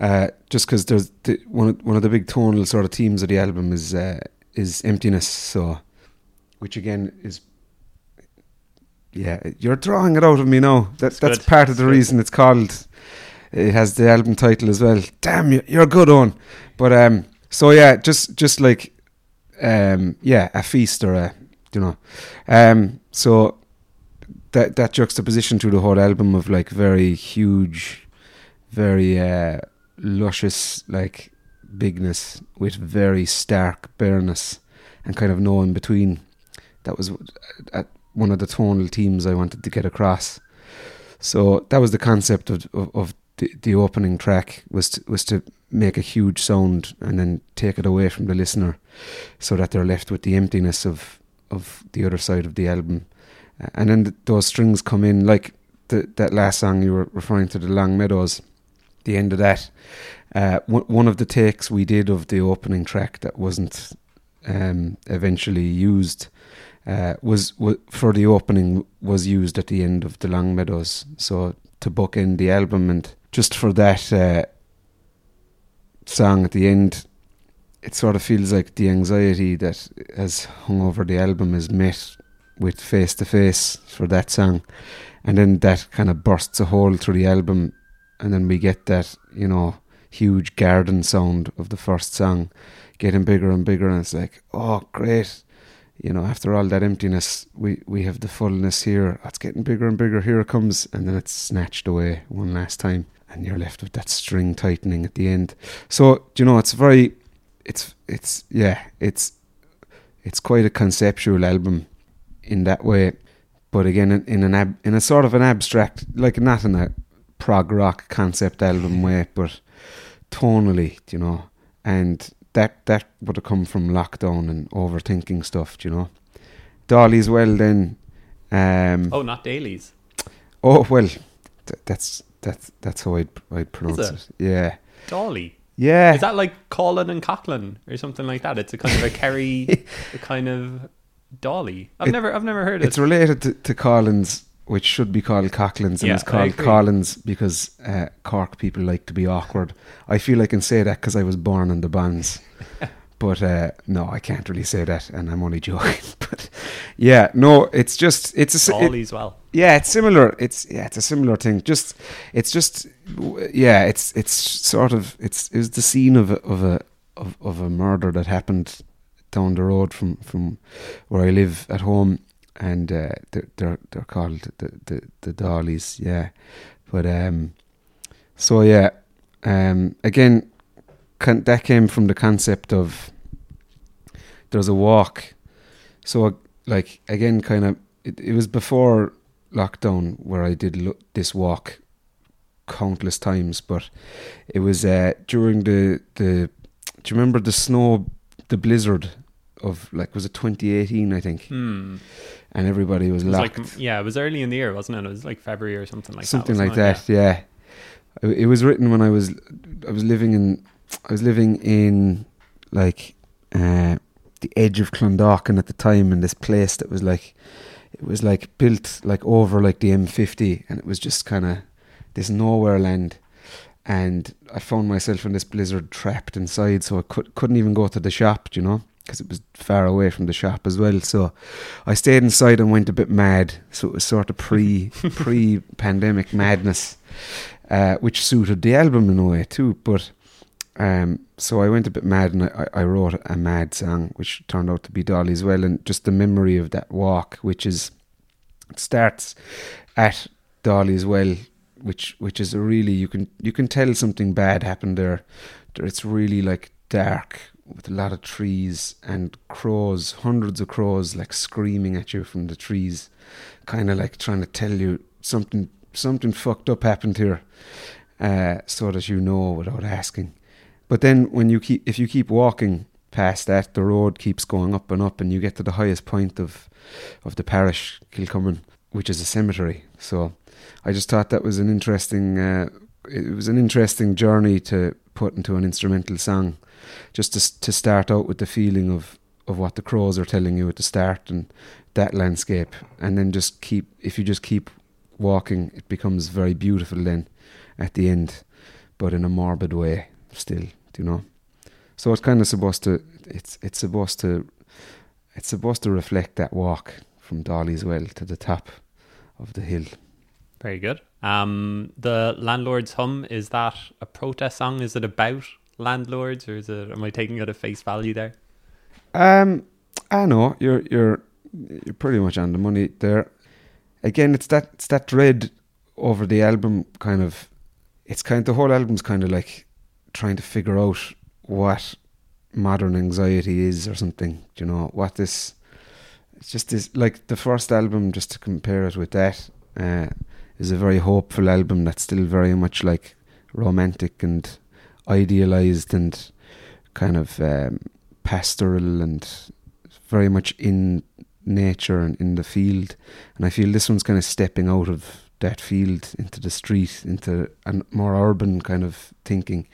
Uh, just because there's the, one of, one of the big tonal sort of themes of the album is uh, is emptiness. So which again is yeah you're drawing it out of me now. That, It's that's part of It's the good. reason it's called it has the album title as well. Damn you you're good on but um so yeah just just like um yeah a feast or a you know. Um so that that juxtaposition through the whole album of like very huge very uh luscious like bigness with very stark bareness and kind of no in between that was uh, one of the tonal themes I wanted to get across. So that was the concept of of, of the, the opening track was to, was to make a huge sound and then take it away from the listener so that they're left with the emptiness of of the other side of the album and then th- those strings come in like the, that last song you were referring to the long meadows the end of that uh, one one of the takes we did of the opening track that wasn't um, eventually used uh, was, was for the opening was used at the end of the Long Meadows, so to bookend the album and just for that uh, song at the end, it sort of feels like the anxiety that has hung over the album is met with face to face for that song, and then that kind of bursts a hole through the album, and then we get that you know huge garden sound of the first song getting bigger and bigger, and it's like oh great you know, after all that emptiness, we, we have the fullness here. It's getting bigger and bigger. Here it comes, and then it's snatched away one last time, and you're left with that string tightening at the end. So you know, it's very, it's it's yeah, it's it's quite a conceptual album in that way, but again, in, in an ab, in a sort of an abstract, like not in a prog rock concept album way, but tonally, you know, and that that would have come from lockdown and overthinking stuff, you know. Dolly's well then. Um, Oh, not dailies. oh well, th- that's that's that's how I'd I'd pronounce it? it? Yeah, Dolly. yeah. Is that like Colin and Coughlin or something like that? It's a kind of a Kerry, a kind of Dolly. I've It- never, I've never heard it. it's related to, to Collins, which should be called Coughlins, and Yeah, it's called. Collins because uh, Cork people like to be awkward. I feel I can say that because I was born in the Bons. But uh, no, I can't really say that, and I'm only joking. but yeah, no, it's just it's a s- it- Dolly's well. Yeah, it's similar. It's yeah, it's a similar thing. Just it's just yeah, it's it's sort of it's is the scene of a, of a of, of a murder that happened down the road from from where I live at home, and uh, they're, they're they're called the the the Dollies, yeah. But um, so yeah, um, again, con- that came from the concept of there's a walk. So like again, kind of it, it was before lockdown where I did lo- this walk countless times, but it was uh, during the the. Do you remember the snow, the blizzard of like was it 2018? I think, Hmm. and everybody was It was locked. like yeah, it was early in the year, wasn't it? It was like February or something like something that. like that. Yeah. It it was written when I was I was living in I was living in like uh, the edge of Clondalkin at the time in this place that was like it was like built like over like the M50 and it was just kind of this nowhere land and I found myself in this blizzard trapped inside so I could, couldn't even go to the shop you know because it was far away from the shop as well. So I stayed inside and went a bit mad so it was sort of pre pre pandemic madness uh, which suited the album in a way too but um, so I went a bit mad and I, I wrote a mad song which turned out to be Dolly as well and just the memory of that walk which is it starts at Dolly as well which which is really you can you can tell something bad happened there. there it's really like dark with a lot of trees and crows hundreds of crows like screaming at you from the trees kind of like trying to tell you something something fucked up happened here uh, so that you know without asking but then when you keep if you keep walking past that the road keeps going up and up and you get to the highest point of of the parish Kilcummin which is a cemetery so I just thought that was an interesting uh, it was an interesting journey to put into an instrumental song just to to start out with the feeling of of what the crows are telling you at the start and that landscape. And then just keep if you just keep walking it becomes very beautiful then at the end but in a morbid way still you know? So it's kind of supposed to it's it's supposed to it's supposed to reflect that walk from Dolly's Well to the top of the hill Very good. Um, the landlord's hum is that a protest song? Is it about landlords, or is it? Am I taking it at face value there? Um, I know you're you're you're pretty much on the money there. Again, it's that it's that dread over the album kind of. It's kind the whole album's kind of like trying to figure out what modern anxiety is or something. Do You know what this? It's just this like the first album. Just to compare it with that, uh, is a very hopeful album that's still very much like romantic and idealized and kind of um, pastoral and very much in nature and in the field. And I feel this one's kind of stepping out of that field into the street, into a more urban kind of thinking.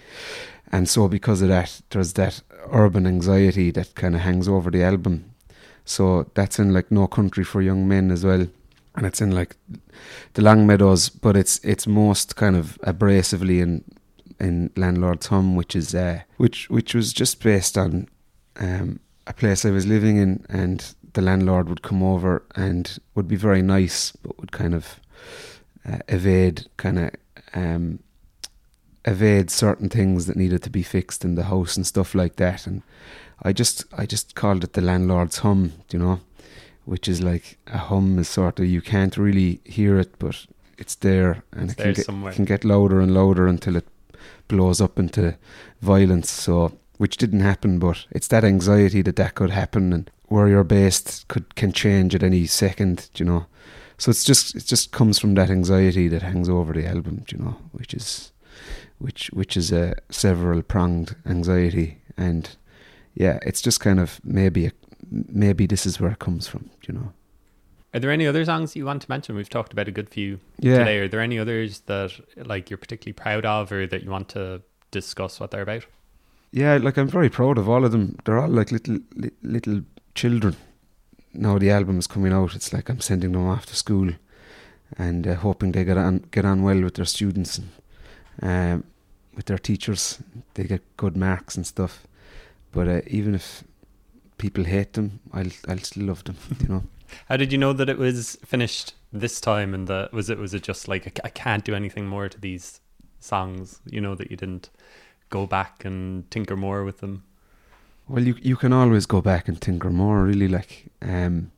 And so, because of that, there's that urban anxiety that kind of hangs over the album. So, that's in like No Country for Young Men as well. And it's in like the Long Meadows, but it's it's most kind of abrasively in in Landlord's Hum, which is uh, which which was just based on um, a place I was living in, and the landlord would come over and would be very nice, but would kind of uh, evade kind of um, evade certain things that needed to be fixed in the house and stuff like that. And I just I just called it the landlord's hum, you know, which is like a hum is sort of you can't really hear it, but it's there and It's it can there get, somewhere. can get louder and louder until it blows up into violence. So which didn't happen, but it's that anxiety that that could happen and where you're based could can change at any second, you know. So it's just it just comes from that anxiety that hangs over the album, you know, which is which which is a several pronged anxiety and yeah, it's just kind of maybe a, maybe this is where it comes from, you know. Are there any other songs you want to mention? We've talked about a good few Yeah. today. Are there any others that like you're particularly proud of, or that you want to discuss what they're about? Yeah, like I'm very proud of all of them. They're all like little li- little children. Now the album is coming out, it's like I'm sending them off to school, and uh, hoping they get on get on well with their students and um, with their teachers. They get good marks and stuff. But uh, even if people hate them, I'll I'll still love them. You know. How did you know that it was finished this time? And that was it? Was it just like I can't do anything more to these songs? You know that you didn't go back and tinker more with them. Well, you you can always go back and tinker more. Really, like um,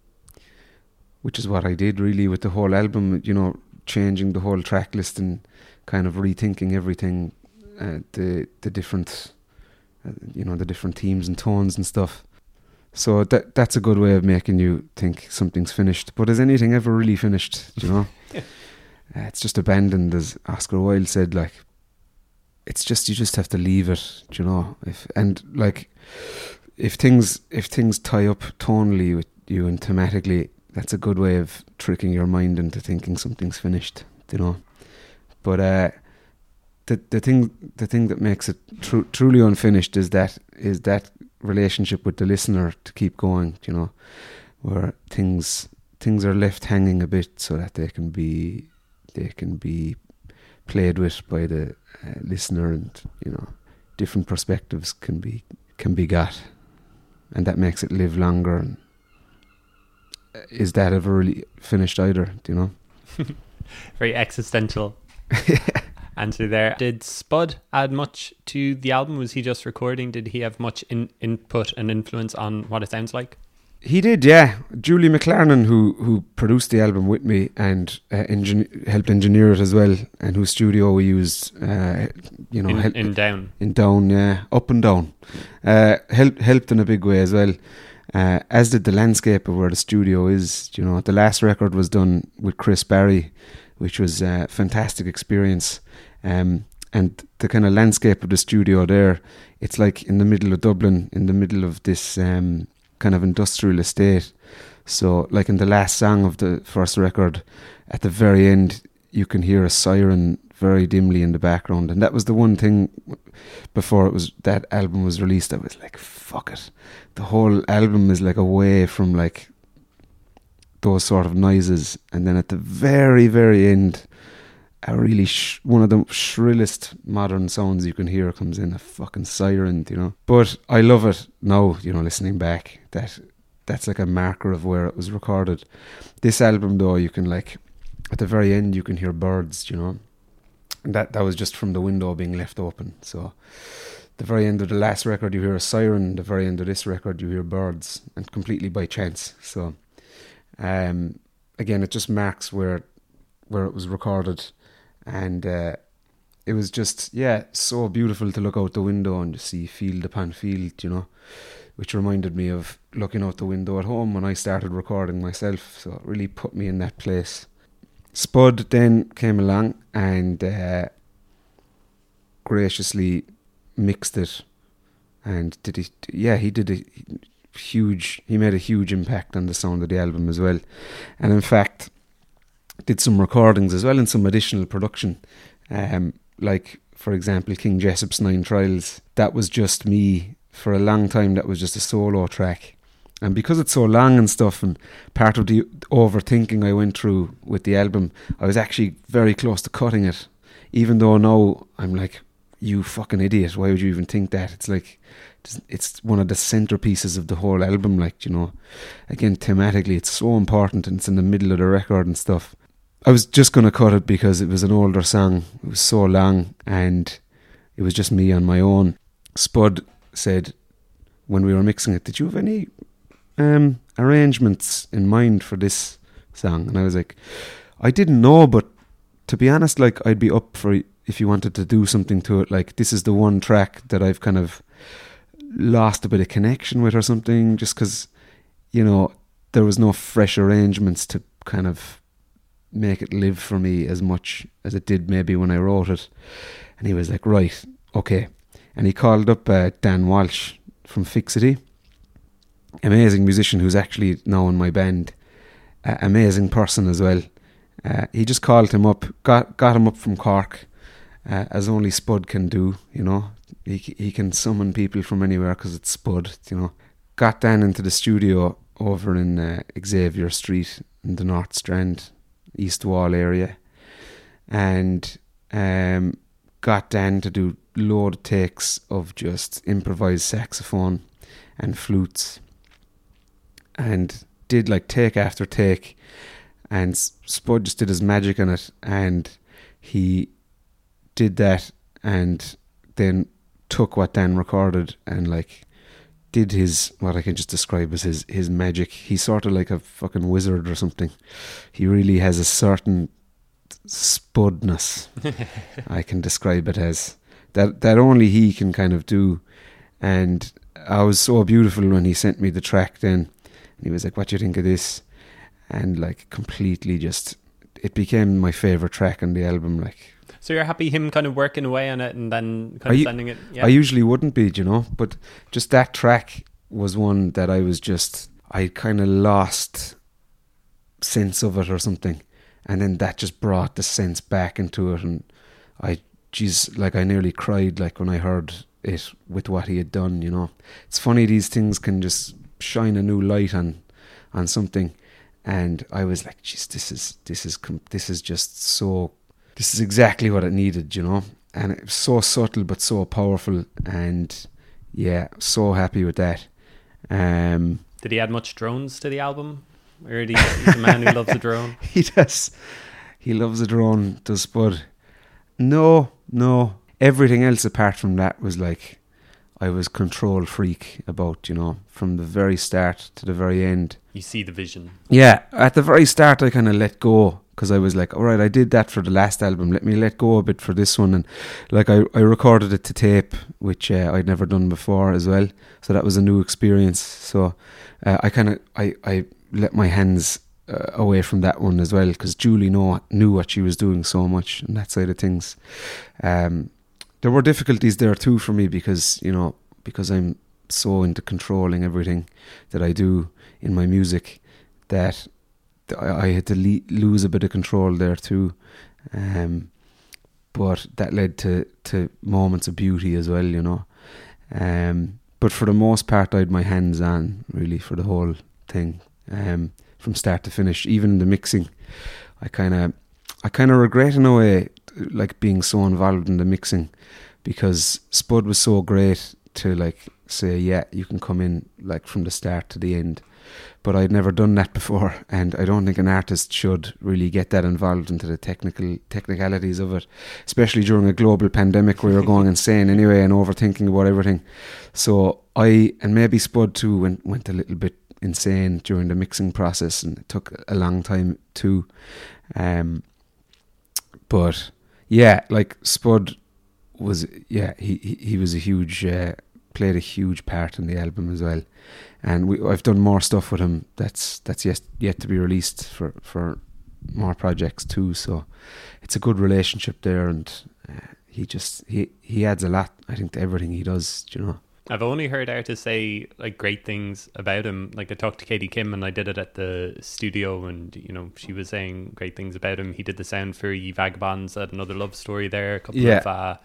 which is what I did really with the whole album. You know, changing the whole track list and kind of rethinking everything, uh, the the different, uh, you know, the different themes and tones and stuff. So that that's a good way of making you think something's finished. But is anything ever really finished? do You know, uh, it's just abandoned, as Oscar Wilde said. Like, it's just you just have to leave it. do You know, if and like if things if things tie up tonally with you and thematically, that's a good way of tricking your mind into thinking something's finished. You know, but uh, the the thing the thing that makes it tru- truly unfinished is that is that relationship with the listener to keep going. You know, where things things are left hanging a bit so that they can be they can be played with by the uh, listener and you know different perspectives can be can be got. And that makes it live longer and uh, is that ever really finished either do you know? Very existential answer there. Did Spud add much to the album? Was he just recording? Did he have much in, input and influence on what it sounds like? He did, yeah. Julie McLarnon, who who produced the album with me and uh, engin- helped engineer it as well, and whose studio we used, uh, you know, in, hel- in down. in down, yeah, up and down, uh, helped helped in a big way as well. Uh, as did the landscape of where the studio is. You know, the last record was done with Chris Barry, which was a fantastic experience. Um, and the kind of landscape of the studio there, it's like in the middle of Dublin, in the middle of this um, kind of industrial estate. So, like in the last song of the first record, at the very end, you can hear a siren very dimly in the background, and that was the one thing before it was that album was released. I was like, "Fuck it!" The whole album is like away from like those sort of noises, and then at the very, very end, a really sh- one of the shrillest modern sounds you can hear comes in a fucking siren, you know. But I love it now, you know, listening back. That that's like a marker of where it was recorded. This album, though, you can like at the very end, you can hear birds, you know. That that was just from the window being left open. So, the very end of the last record, you hear a siren. The very end of this record, you hear birds, and completely by chance. So, um, again, it just marks where where it was recorded, and uh, it was just yeah, so beautiful to look out the window and just see field upon field, you know, which reminded me of looking out the window at home when I started recording myself. So it really put me in that place. Spud then came along and uh, graciously mixed it, and did he? Yeah, he did a huge. He made a huge impact on the sound of the album as well, and in fact, did some recordings as well and some additional production, um, like for example, King Jessup's Nine Trials. That was just me for a long time. That was just a solo track. And because it's so long and stuff, and part of the overthinking I went through with the album, I was actually very close to cutting it. Even though now I'm like, you fucking idiot, why would you even think that? It's like, it's- one of the centerpieces of the whole album, like, you know. Again, thematically, it's so important and it's in the middle of the record and stuff. I was just going to cut it because it was an older song. It was so long and it was just me on my own. Spud said when we were mixing it, Did you have any um, arrangements in mind for this song? And I was like, I didn't know, but to be honest, like I'd be up for if you wanted to do something to it. Like this is the one track that I've kind of lost a bit of connection with or something, just because you know there was no fresh arrangements to kind of make it live for me as much as it did maybe when I wrote it. And he was like, right, okay. And he called up uh, Dan Walsh from Fixity, amazing musician who's actually now in my band, uh, amazing person as well. Uh, he just called him up, got got him up from Cork, uh, as only Spud can do. You know, he he can summon people from anywhere because it's Spud. You know, got Dan into the studio over in uh, Xavier Street in the North Strand, East Wall area, and um, got Dan to do load takes of just improvised saxophone and flutes, and did like take after take, and Spud just did his magic on it, and he did that, and then took what Dan recorded and like did his what I can just describe as his his magic. He's sort of like a fucking wizard or something. He really has a certain spudness. I can describe it as that that only he can kind of do. And I was so beautiful when he sent me the track. Then and he was like, "What do you think of this?" And like completely just, it became my favorite track on the album. Like So you're happy him kind of working away on it and then kind Are of sending it? Yeah. I usually wouldn't be, you know, but just that track was one that I was just I kind of lost sense of it or something, and then that just brought the sense back into it, and I, geez, like I nearly cried like when I heard it with what he had done. You know, it's funny these things can just shine a new light on on something, and I was like, geez, this is this is this is just so this is exactly what it needed, you know. And it was so subtle but so powerful, and yeah, so happy with that. Um, Did he add much drones to the album? Or he he's a man who loves a drone? he does. He loves a drone, does Spud. No, no. Everything else apart from that was like I was control freak about, you know, from the very start to the very end. You see the vision. Yeah, at the very start, I kind of let go because I was like, all right, I did that for the last album. Let me let go a bit for this one. And like, I, I recorded it to tape, which uh, I'd never done before as well. So that was a new experience. So uh, I kind of, I, I let my hands uh, away from that one as well because Julie know, knew what she was doing so much and that side of things. Um, there were difficulties there too for me because, you know, because I'm so into controlling everything that I do in my music that I, had to le- lose a bit of control there too. Um, but that led to, to moments of beauty as well, you know. Um, but for the most part, I had my hands on really for the whole thing, um, from start to finish. Even the mixing, I kind of, I kind of regret in a way, like being so involved in the mixing, because Spud was so great to like say, yeah, you can come in like from the start to the end. But I'd never done that before, and I don't think an artist should really get that involved into the technical technicalities of it, especially during a global pandemic where you're going insane anyway and overthinking about everything. So I and maybe Spud too went went a little bit insane during the mixing process, and it took a long time too. Um, but yeah, like Spud was yeah he he, was a huge uh, played a huge part in the album as well, and we I've done more stuff with him that's that's yet yet to be released for for more projects too. So it's a good relationship there, and uh, he just he he adds a lot I think to everything he does. You know. I've only heard artists say like great things about him. Like I talked to Katie Kim and I did it at the studio, and you know she was saying great things about him. He did the sound for Ye Vagabonds at another love story there a couple Yeah. of uh,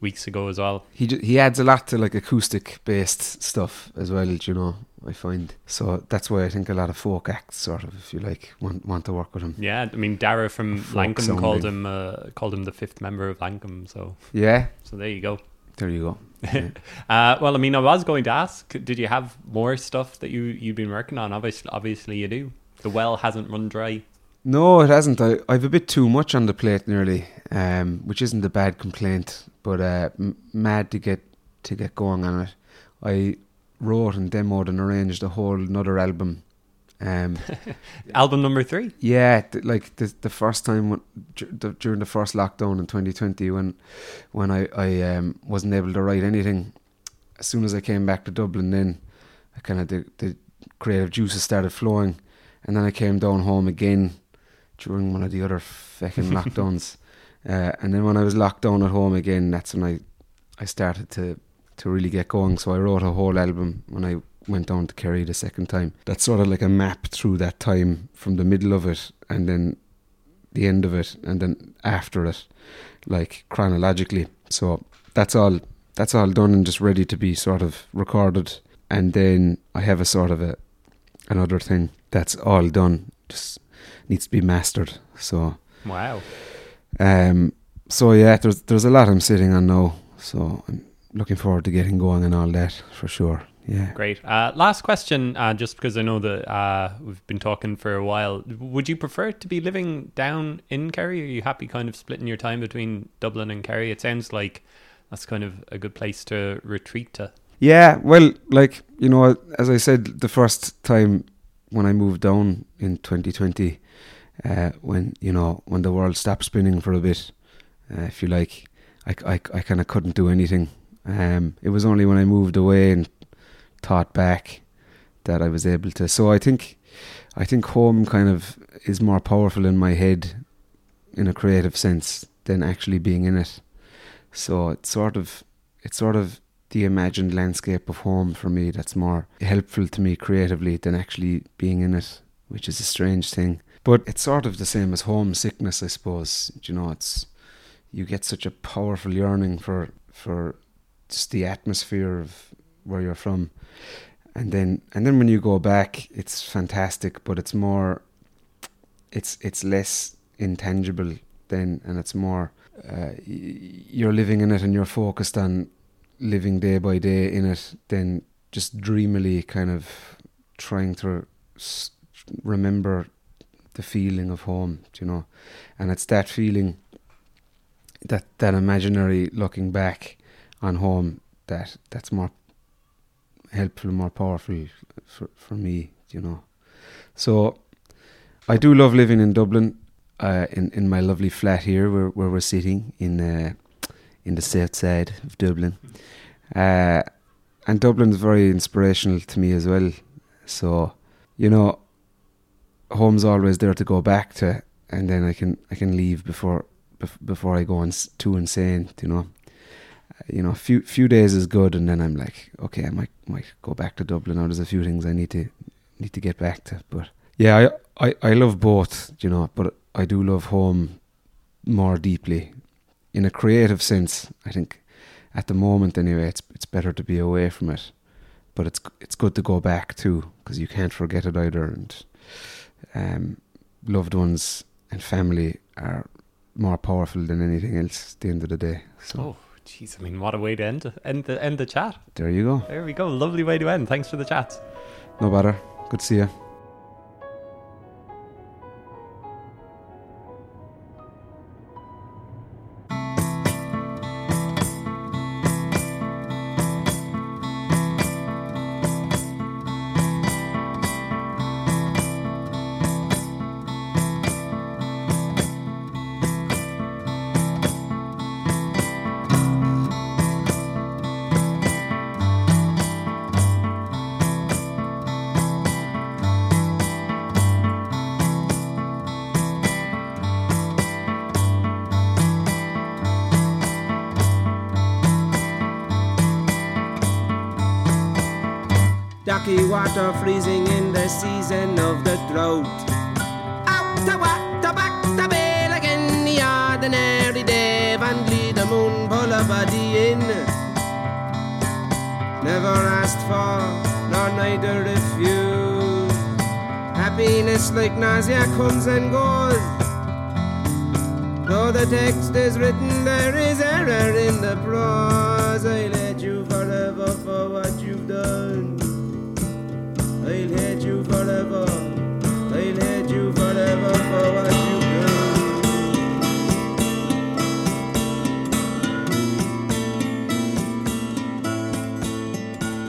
weeks ago as well. he he adds a lot to like acoustic based stuff as well. You know, I find so that's why I think a lot of folk acts, sort of, if you like, want want to work with him. Yeah, I mean Dara from Lankum called him uh, called him the fifth member of Lankum. So Yeah, so there you go. There you go. Yeah. Uh, well, I mean, I was going to ask, did you have more stuff that you you've been working on? Obviously, obviously you do. The well hasn't run dry. No, it hasn't. I, I've a bit too much on the plate nearly, um, which isn't a bad complaint, but uh, m- mad to get to get going on it. I wrote and demoed and arranged a whole another album. Um, Album number three. yeah, th- like the the first time when, the, during the first lockdown in 2020 when when I I um, wasn't able to write anything. As soon as I came back to Dublin, then I kind of the, the creative juices started flowing, and then I came down home again during one of the other fucking lockdowns. Uh, and then when I was locked down at home again, that's when I I started to to really get going. So I wrote a whole album when I went down to Kerry the second time. That's sort of like a map through that time from the middle of it and then the end of it and then after it, like chronologically. So that's all that's all done and just ready to be sort of recorded. And then I have a sort of a another thing that's all done, just needs to be mastered. So Wow. um, so yeah, there's there's a lot I'm sitting on now. So I'm looking forward to getting going and all that for sure. Yeah. Great. Uh, last question, uh, just because I know that uh, we've been talking for a while. Would you prefer to be living down in Kerry? Are you happy kind of splitting your time between Dublin and Kerry? It sounds like that's kind of a good place to retreat to. Yeah, well, like you know, as I said, the first time when I moved down in 2020, uh, when you know when the world stopped spinning for a bit, uh, if you like, I, I, I kind of couldn't do anything. Um, it was only when I moved away and thought back that I was able to. So I think, I think home kind of is more powerful in my head, in a creative sense, than actually being in it. So it's sort of, it's sort of the imagined landscape of home for me that's more helpful to me creatively than actually being in it, which is a strange thing. But it's sort of the same as homesickness, I suppose. You know, it's you get such a powerful yearning for for just the atmosphere of where you're from, and then and then when you go back, it's fantastic. But it's more, it's it's less intangible then, and it's more uh, you're living in it and you're focused on living day by day in it than just dreamily kind of trying to remember the feeling of home, you know, and it's that feeling, that that imaginary looking back on home that that's more helpful, more powerful for for me, you know. So I do love living in Dublin, uh, in in my lovely flat here, where where we're sitting in uh, in the south side of Dublin, uh, and Dublin's very inspirational to me as well. So you know, home's always there to go back to, and then I can I can leave before before I go on too insane. You know, you know, a few few days is good, and then I'm like, okay, I might might go back to Dublin. Now there's a few things I need to need to get back to, but yeah, I I, I love both. You know, but I do love home more deeply, in a creative sense. I think at the moment anyway, it's it's better to be away from it, but it's it's good to go back too because you can't forget it either, and um, loved ones and family are more powerful than anything else at the end of the day. So. Oh, jeez! I mean, what a way to end end the end the chat. There you go. There we go. Lovely way to end. Thanks for the chat. No bother. Good to see you. Water freezing in the season of the drought. Again, the ordinary day, the moon body in. Never asked for, nor neither refused. Happiness like nausea comes and goes. Though the text is written, there is error in the prose. I'll hate you forever for what you've done. You forever. I'll hate you forever for what you've done.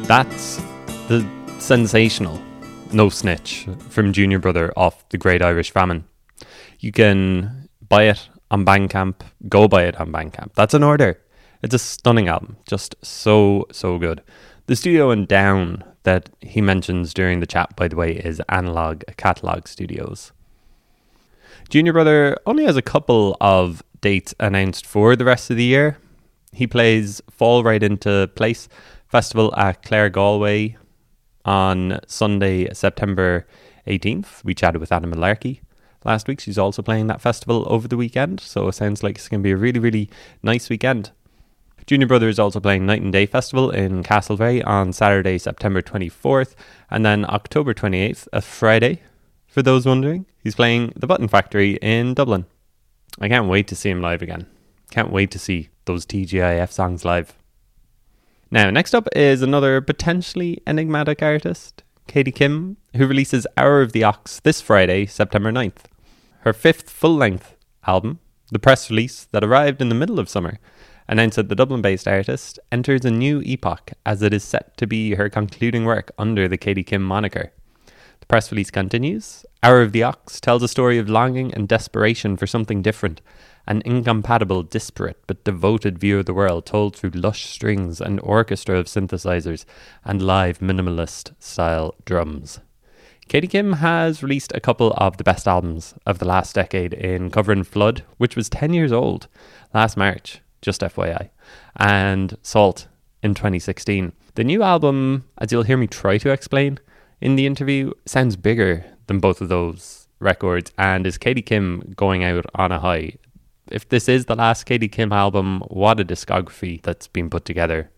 That's the sensational No Snitch from Junior Brother off The Great Irish Famine. You can buy it on Bandcamp. Go buy it on Bandcamp. That's an order. It's a stunning album. Just so, so good. The studio in Down that he mentions during the chat, by the way, is Analog Catalog Studios. Junior Brother only has a couple of dates announced for the rest of the year. He plays Fall Right Into Place Festival at Claregalway on Sunday, September 18th. We chatted with Anna Malarkey last week. She's also playing that festival over the weekend, so it sounds like it's going to be a really, really nice weekend. Junior Brother is also playing Night and Day Festival in Castlereagh on Saturday, September 24th, and then October 28th, a Friday, for those wondering, he's playing The Button Factory in Dublin. I can't wait to see him live again. Can't wait to see those TGIF songs live. Now, next up is another potentially enigmatic artist, Katie Kim, who releases Hour of the Ox this Friday, September 9th. Her fifth full length album, the press release that arrived in the middle of summer, announced that the Dublin based artist enters a new epoch as it is set to be her concluding work under the Katie Kim moniker. The press release continues Hour of the Ox tells a story of longing and desperation for something different, an incompatible, disparate, but devoted view of the world told through lush strings and orchestra of synthesizers and live minimalist style drums. Katie Kim has released a couple of the best albums of the last decade in Cover and Flood, which was 10 years old last March, just FYI, and Salt in 2016. The new album, as you'll hear me try to explain in the interview, sounds bigger than both of those records and is Katie Kim going out on a high. If this is the last Katie Kim album, what a discography that's been put together.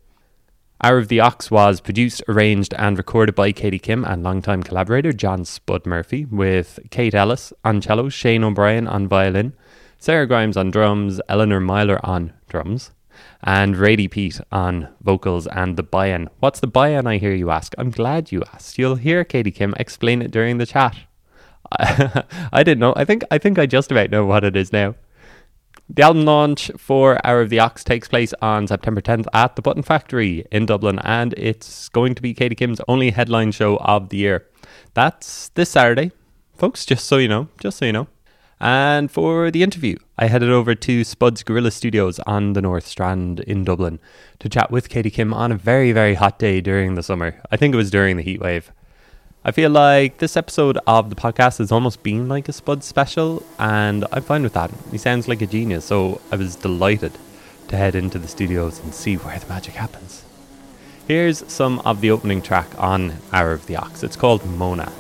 Hour of the Ox was produced, arranged, and recorded by Katie Kim and longtime collaborator John Spud Murphy, with Kate Ellis on cello, Shane O'Brien on violin, Sarah Grimes on drums, Eleanor Myler on drums, and Radie Peat on vocals and the buy-in. What's the buy-in? I hear you ask. I'm glad you asked. You'll hear Katie Kim explain it during the chat. I didn't know. I think I think I just about know what it is now. The album launch for Hour of the Ox takes place on September 10th at the Button Factory in Dublin, and it's going to be Katie Kim's only headline show of the year. That's this Saturday, folks, just so you know, just so you know. And for the interview, I headed over to Spud's Guerrilla Studios on the North Strand in Dublin to chat with Katie Kim on a very, very hot day during the summer. I think it was during the heat wave. I feel like this episode of the podcast has almost been like a Spud special, and I'm fine with that. He sounds like a genius, so I was delighted to head into the studios and see where the magic happens. Here's some of the opening track on Hour of the Ox. It's called Mona.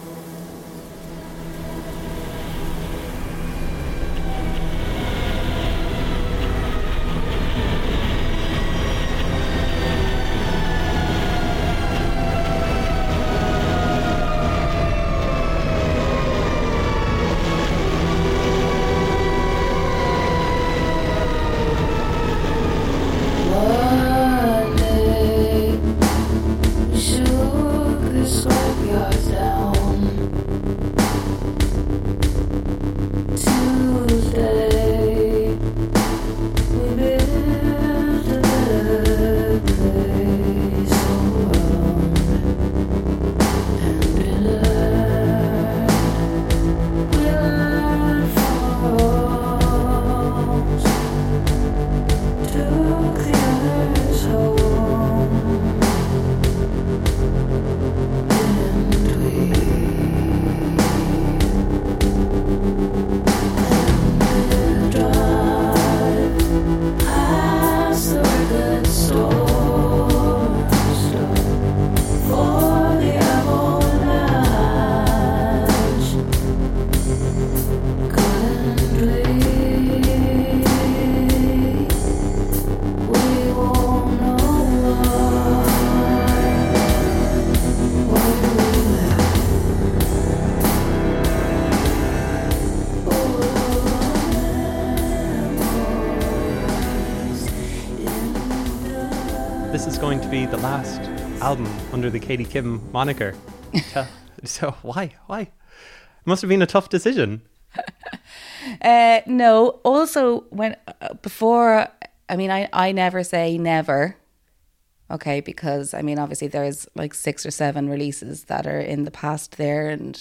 Under the Katie Kim moniker. so, so why? Why? It must have been a tough decision. Uh, no. Also, when uh, before, I mean, I I never say never. Okay, because I mean, obviously, there's like six or seven releases that are in the past there, and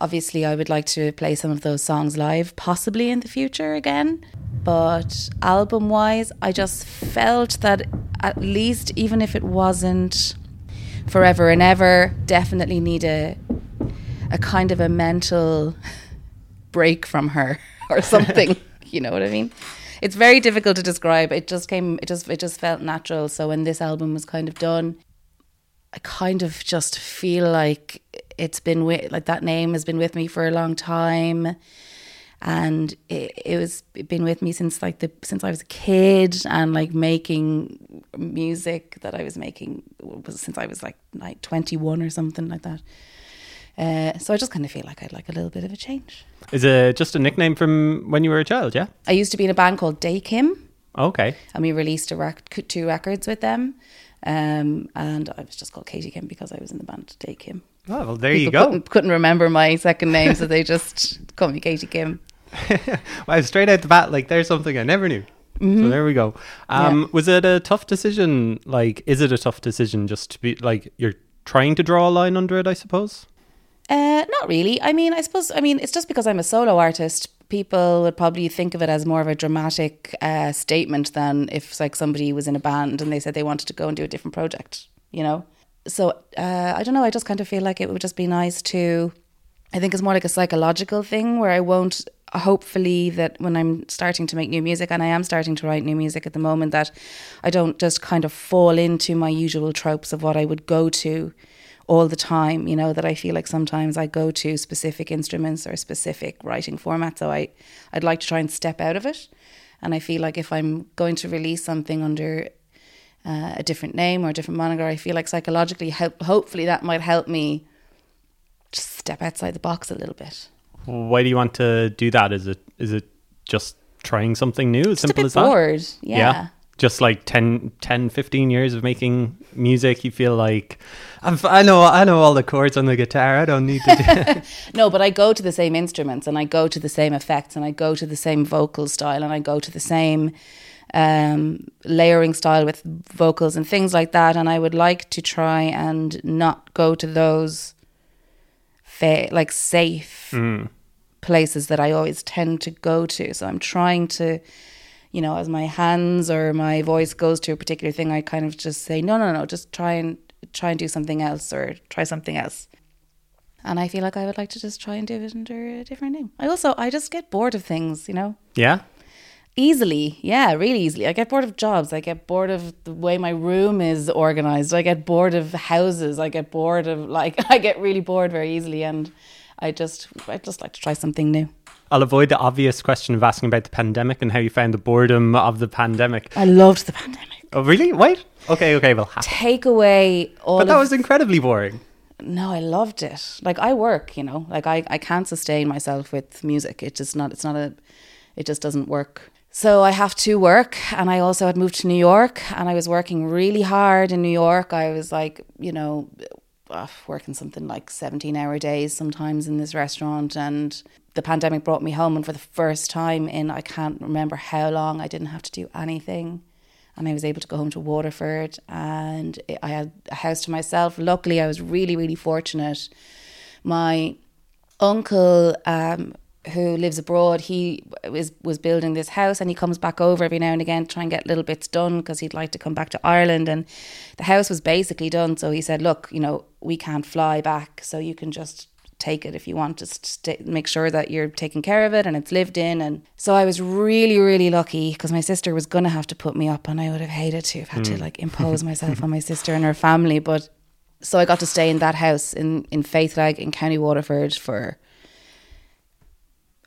obviously, I would like to play some of those songs live, possibly in the future again. But album wise, I just felt that at least, even if it wasn't forever and ever, definitely need a a kind of a mental break from her or something. you know what I mean? It's very difficult to describe. It just came. It just it just felt natural. So when this album was kind of done, I kind of just feel like it's been with like that name has been with me for a long time, and it, it was been with me since like the since I was a kid and like making music that I was making was since I was like like twenty one or something like that. Uh, so I just kind of feel like I'd like a little bit of a change. Is it just a nickname from when you were a child? Yeah. I used to be in a band called Day Kim, Okay. and we released a rec- two records with them. Um, and I was just called Katie Kim because I was in the band Day Kim. Oh, well, there you go. Couldn't, couldn't remember my second name, so they just called me Katie Kim. Wow, straight out the bat, like there's something I never knew. Mm-hmm. So there we go. Um, Was it a tough decision? Like, is it a tough decision just to be like you're trying to draw a line under it? I suppose. Uh, not really. I mean, I suppose. I mean, it's just because I'm a solo artist. People would probably think of it as more of a dramatic uh, statement than if, like, somebody was in a band and they said they wanted to go and do a different project. You know. So uh, I don't know. I just kind of feel like it would just be nice to. I think it's more like a psychological thing where I won't. Hopefully, that when I'm starting to make new music, and I am starting to write new music at the moment, that I don't just kind of fall into my usual tropes of what I would go to all the time you know that i feel like sometimes i go to specific instruments or specific writing formats so i i'd like to try and step out of it and i feel like if i'm going to release something under uh, a different name or a different moniker i feel like psychologically help, hopefully that might help me just step outside the box a little bit Why do you want to do that? Is it is it just trying something new? As just a simple bit as that. bored yeah. Just like 10, 10, 15 years of making music, you feel like I've, I know I know all the chords on the guitar. I don't need to do. No, but I go to the same instruments and I go to the same effects and I go to the same vocal style and I go to the same um, layering style with vocals and things like that. And I would like to try and not go to those fa- like safe places that I always tend to go to. So I'm trying to, you know, as my hands or my voice goes to a particular thing, I kind of just say, no, no, no, just try and try and do something else or try something else. And I feel like I would like to just try and do it under a different name. I also I just get bored of things, you know. yeah. Easily, yeah, really easily. I get bored of jobs. I get bored of the way my room is organized. I get bored of houses. I get bored of like I get really bored very easily, and I just I just like to try something new. I'll avoid the obvious question of asking about the pandemic and how you found the boredom of the pandemic. I loved the pandemic. Oh, really? Wait. Okay, okay, well, ha- Take away all. but that was incredibly boring. no, I loved it. Like I work, you know, like I, I can't sustain myself with music. It just not, it's not a, it just doesn't work. So I have to work, and I also had moved to New York, and I was working really hard in New York. I was like, you know, uh, working something like seventeen hour days sometimes in this restaurant, and the pandemic brought me home, and for the first time in I can't remember how long, I didn't have to do anything and I was able to go home to Waterford and I had a house to myself. Luckily, I was really, really fortunate. My uncle, um, who lives abroad, he was was building this house, and he comes back over every now and again to try and get little bits done because he'd like to come back to Ireland. And the house was basically done, so he said, "Look, you know, we can't fly back, so you can just." take it if you want just stay, make sure that you're taking care of it and it's lived in and so I was really really lucky because my sister was gonna have to put me up and I would have hated to have had to hmm. like impose myself on my sister and her family but so I got to stay in that house in in Faithleg in County Waterford for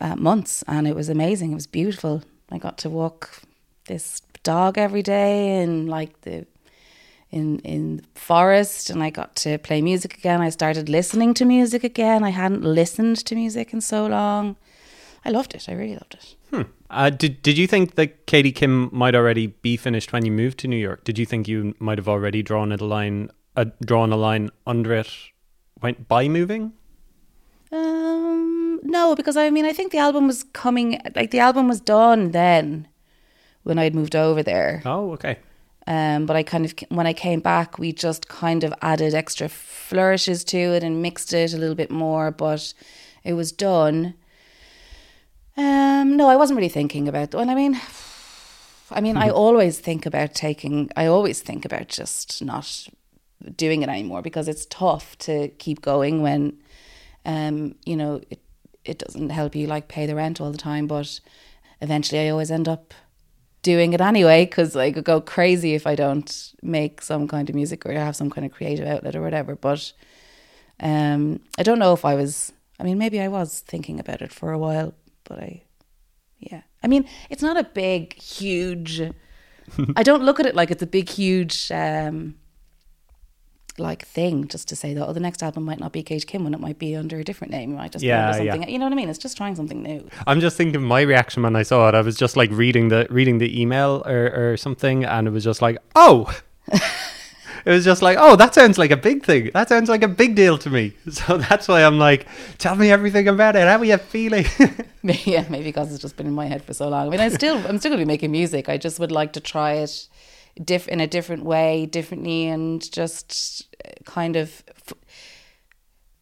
uh, months and it was amazing it was beautiful I got to walk this dog every day in like the in in the forest and I got to play music again. I started listening to music again. I hadn't listened to music in so long. I loved it. I really loved it. Uh, did Did you think that Katie Kim might already be finished when you moved to New York? Did you think you might have already drawn a line, uh, drawn a line under it, went by moving? Um, no, because I mean, I think the album was coming. Like the album was done then, when I'd moved over there. Oh, okay. Um, but I kind of when I came back, we just kind of added extra flourishes to it and mixed it a little bit more. But it was done. Um, no, I wasn't really thinking about. Well, I mean, I mean, I always think about taking. I always think about just not doing it anymore because it's tough to keep going when, um, you know, it it doesn't help you like pay the rent all the time. But eventually, I always end up doing it anyway because I could go crazy if I don't make some kind of music or have some kind of creative outlet or whatever. But um, I don't know if I was. I mean, maybe I was thinking about it for a while, but I, yeah. I mean, it's not a big, huge. I don't look at it like it's a big, huge, um, like thing. Just to say that, oh, the next album might not be Kate Kim, when it might be under a different name. It might just Yeah, be under yeah. something. You know what I mean? It's just trying something new. I'm just thinking my reaction when I saw it. I was just like reading the reading the email or, or something, and it was just like, oh, it was just like, oh, that sounds like a big thing. That sounds like a big deal to me. So that's why I'm like, tell me everything about it. How are you feeling? yeah, maybe because it's just been in my head for so long. I mean, I still, I'm still going to be making music. I just would like to try it diff in a different way, differently, and just kind of f-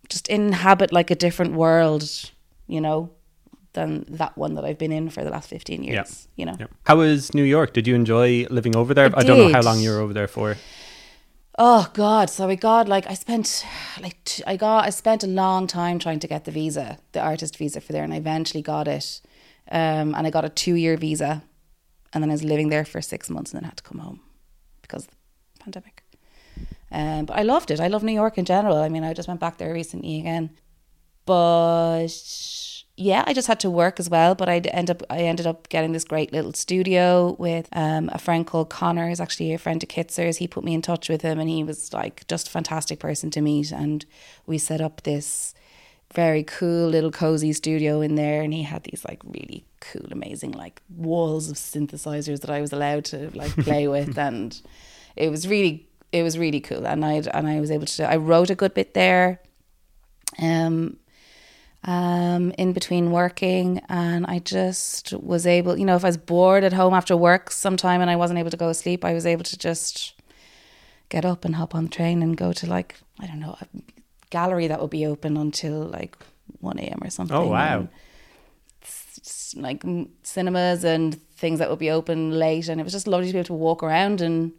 just inhabit like a different world, you know, than that one that I've been in for the last 15 years, Yeah. you know. Yeah. How was New York? Did you enjoy living over there? I don't know how long you were over there for. Oh God! So I got like I spent like t- I got I spent a long time trying to get the visa, the artist visa for there, and I eventually got it. Um, and I got a two year visa, and then I was living there for six months, and then had to come home because of the pandemic. Um, but I loved it. I love New York in general. I mean, I just went back there recently again, but yeah, I just had to work as well. But I end up I ended up getting this great little studio with um, a friend called Connor. He's actually a friend of Kitzer's. He put me in touch with him, and he was like just a fantastic person to meet. And we set up this very cool little cozy studio in there, and he had these like really cool, amazing like walls of synthesizers that I was allowed to like play with, and it was really it was really cool. And I and I was able to I wrote a good bit there. Um, um, in between working, and I just was able, you know, if I was bored at home after work sometime and I wasn't able to go to sleep, I was able to just get up and hop on the train and go to like I don't know gallery that would be open until like one a.m. or something. Oh, wow. and s- s- like cinemas and things that would be open late, and it was just lovely to be able to walk around and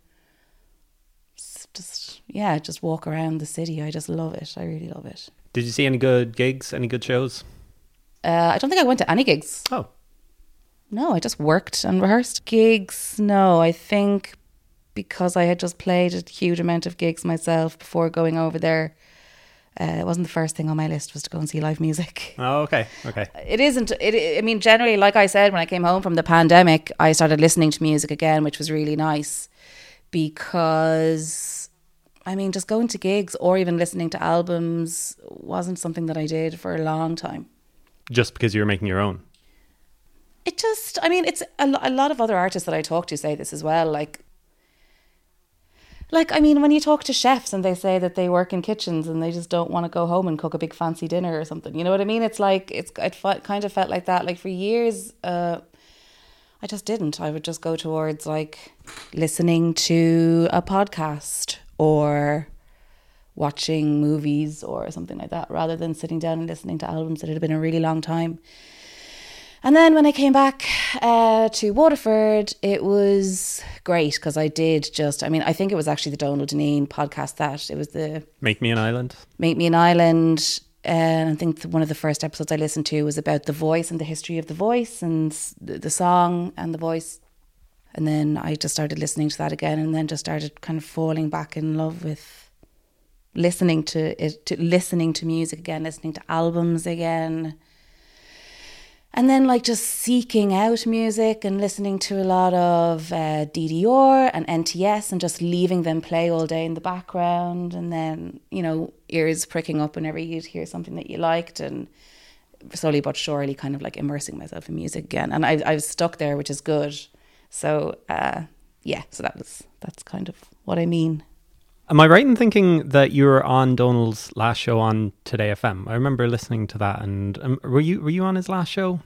just yeah, just walk around the city. I just love it. I really love it. Did you see any good gigs? Any good shows? Uh, I don't think I went to any gigs. Oh, No, I just worked and rehearsed. Gigs, no, I think because I had just played a huge amount of gigs myself before going over there. Uh, it wasn't the first thing on my list was to go and see live music. oh, okay, okay. It isn't. It. I mean, generally, like I said, when I came home from the pandemic, I started listening to music again, which was really nice because, I mean, just going to gigs or even listening to albums wasn't something that I did for a long time. Just because you were making your own. it just i mean it's a, a lot of other artists that i talk to say this as well like like i mean when you talk to chefs and they say that they work in kitchens and they just don't want to go home and cook a big fancy dinner or something you know what i mean? It's like it's it kind of felt like that. Like for years uh i just didn't. I would just go towards like listening to a podcast or watching movies or something like that rather than sitting down and listening to albums that had been a really long time and then when I came back uh, to Waterford, it was great because I did just, I mean, I think it was actually the Donal Dineen podcast that it was the Make me an island. Make Me an Island. And I think one of the first episodes I listened to was about the voice and the history of the voice and the the song and the voice. And then I just started listening to that again and then just started kind of falling back in love with listening to it, to listening to music again, listening to albums again and then like just seeking out music and listening to a lot of uh, DDR and NTS and just leaving them play all day in the background. And then you know ears pricking up whenever you'd hear something that you liked and slowly but surely kind of like immersing myself in music again. And I, I was stuck there which is good. So uh, yeah so that was that's kind of what I mean Am I right in thinking that you were on Donal's last show on Today FM? I remember listening to that, and um, were you were you on his last show?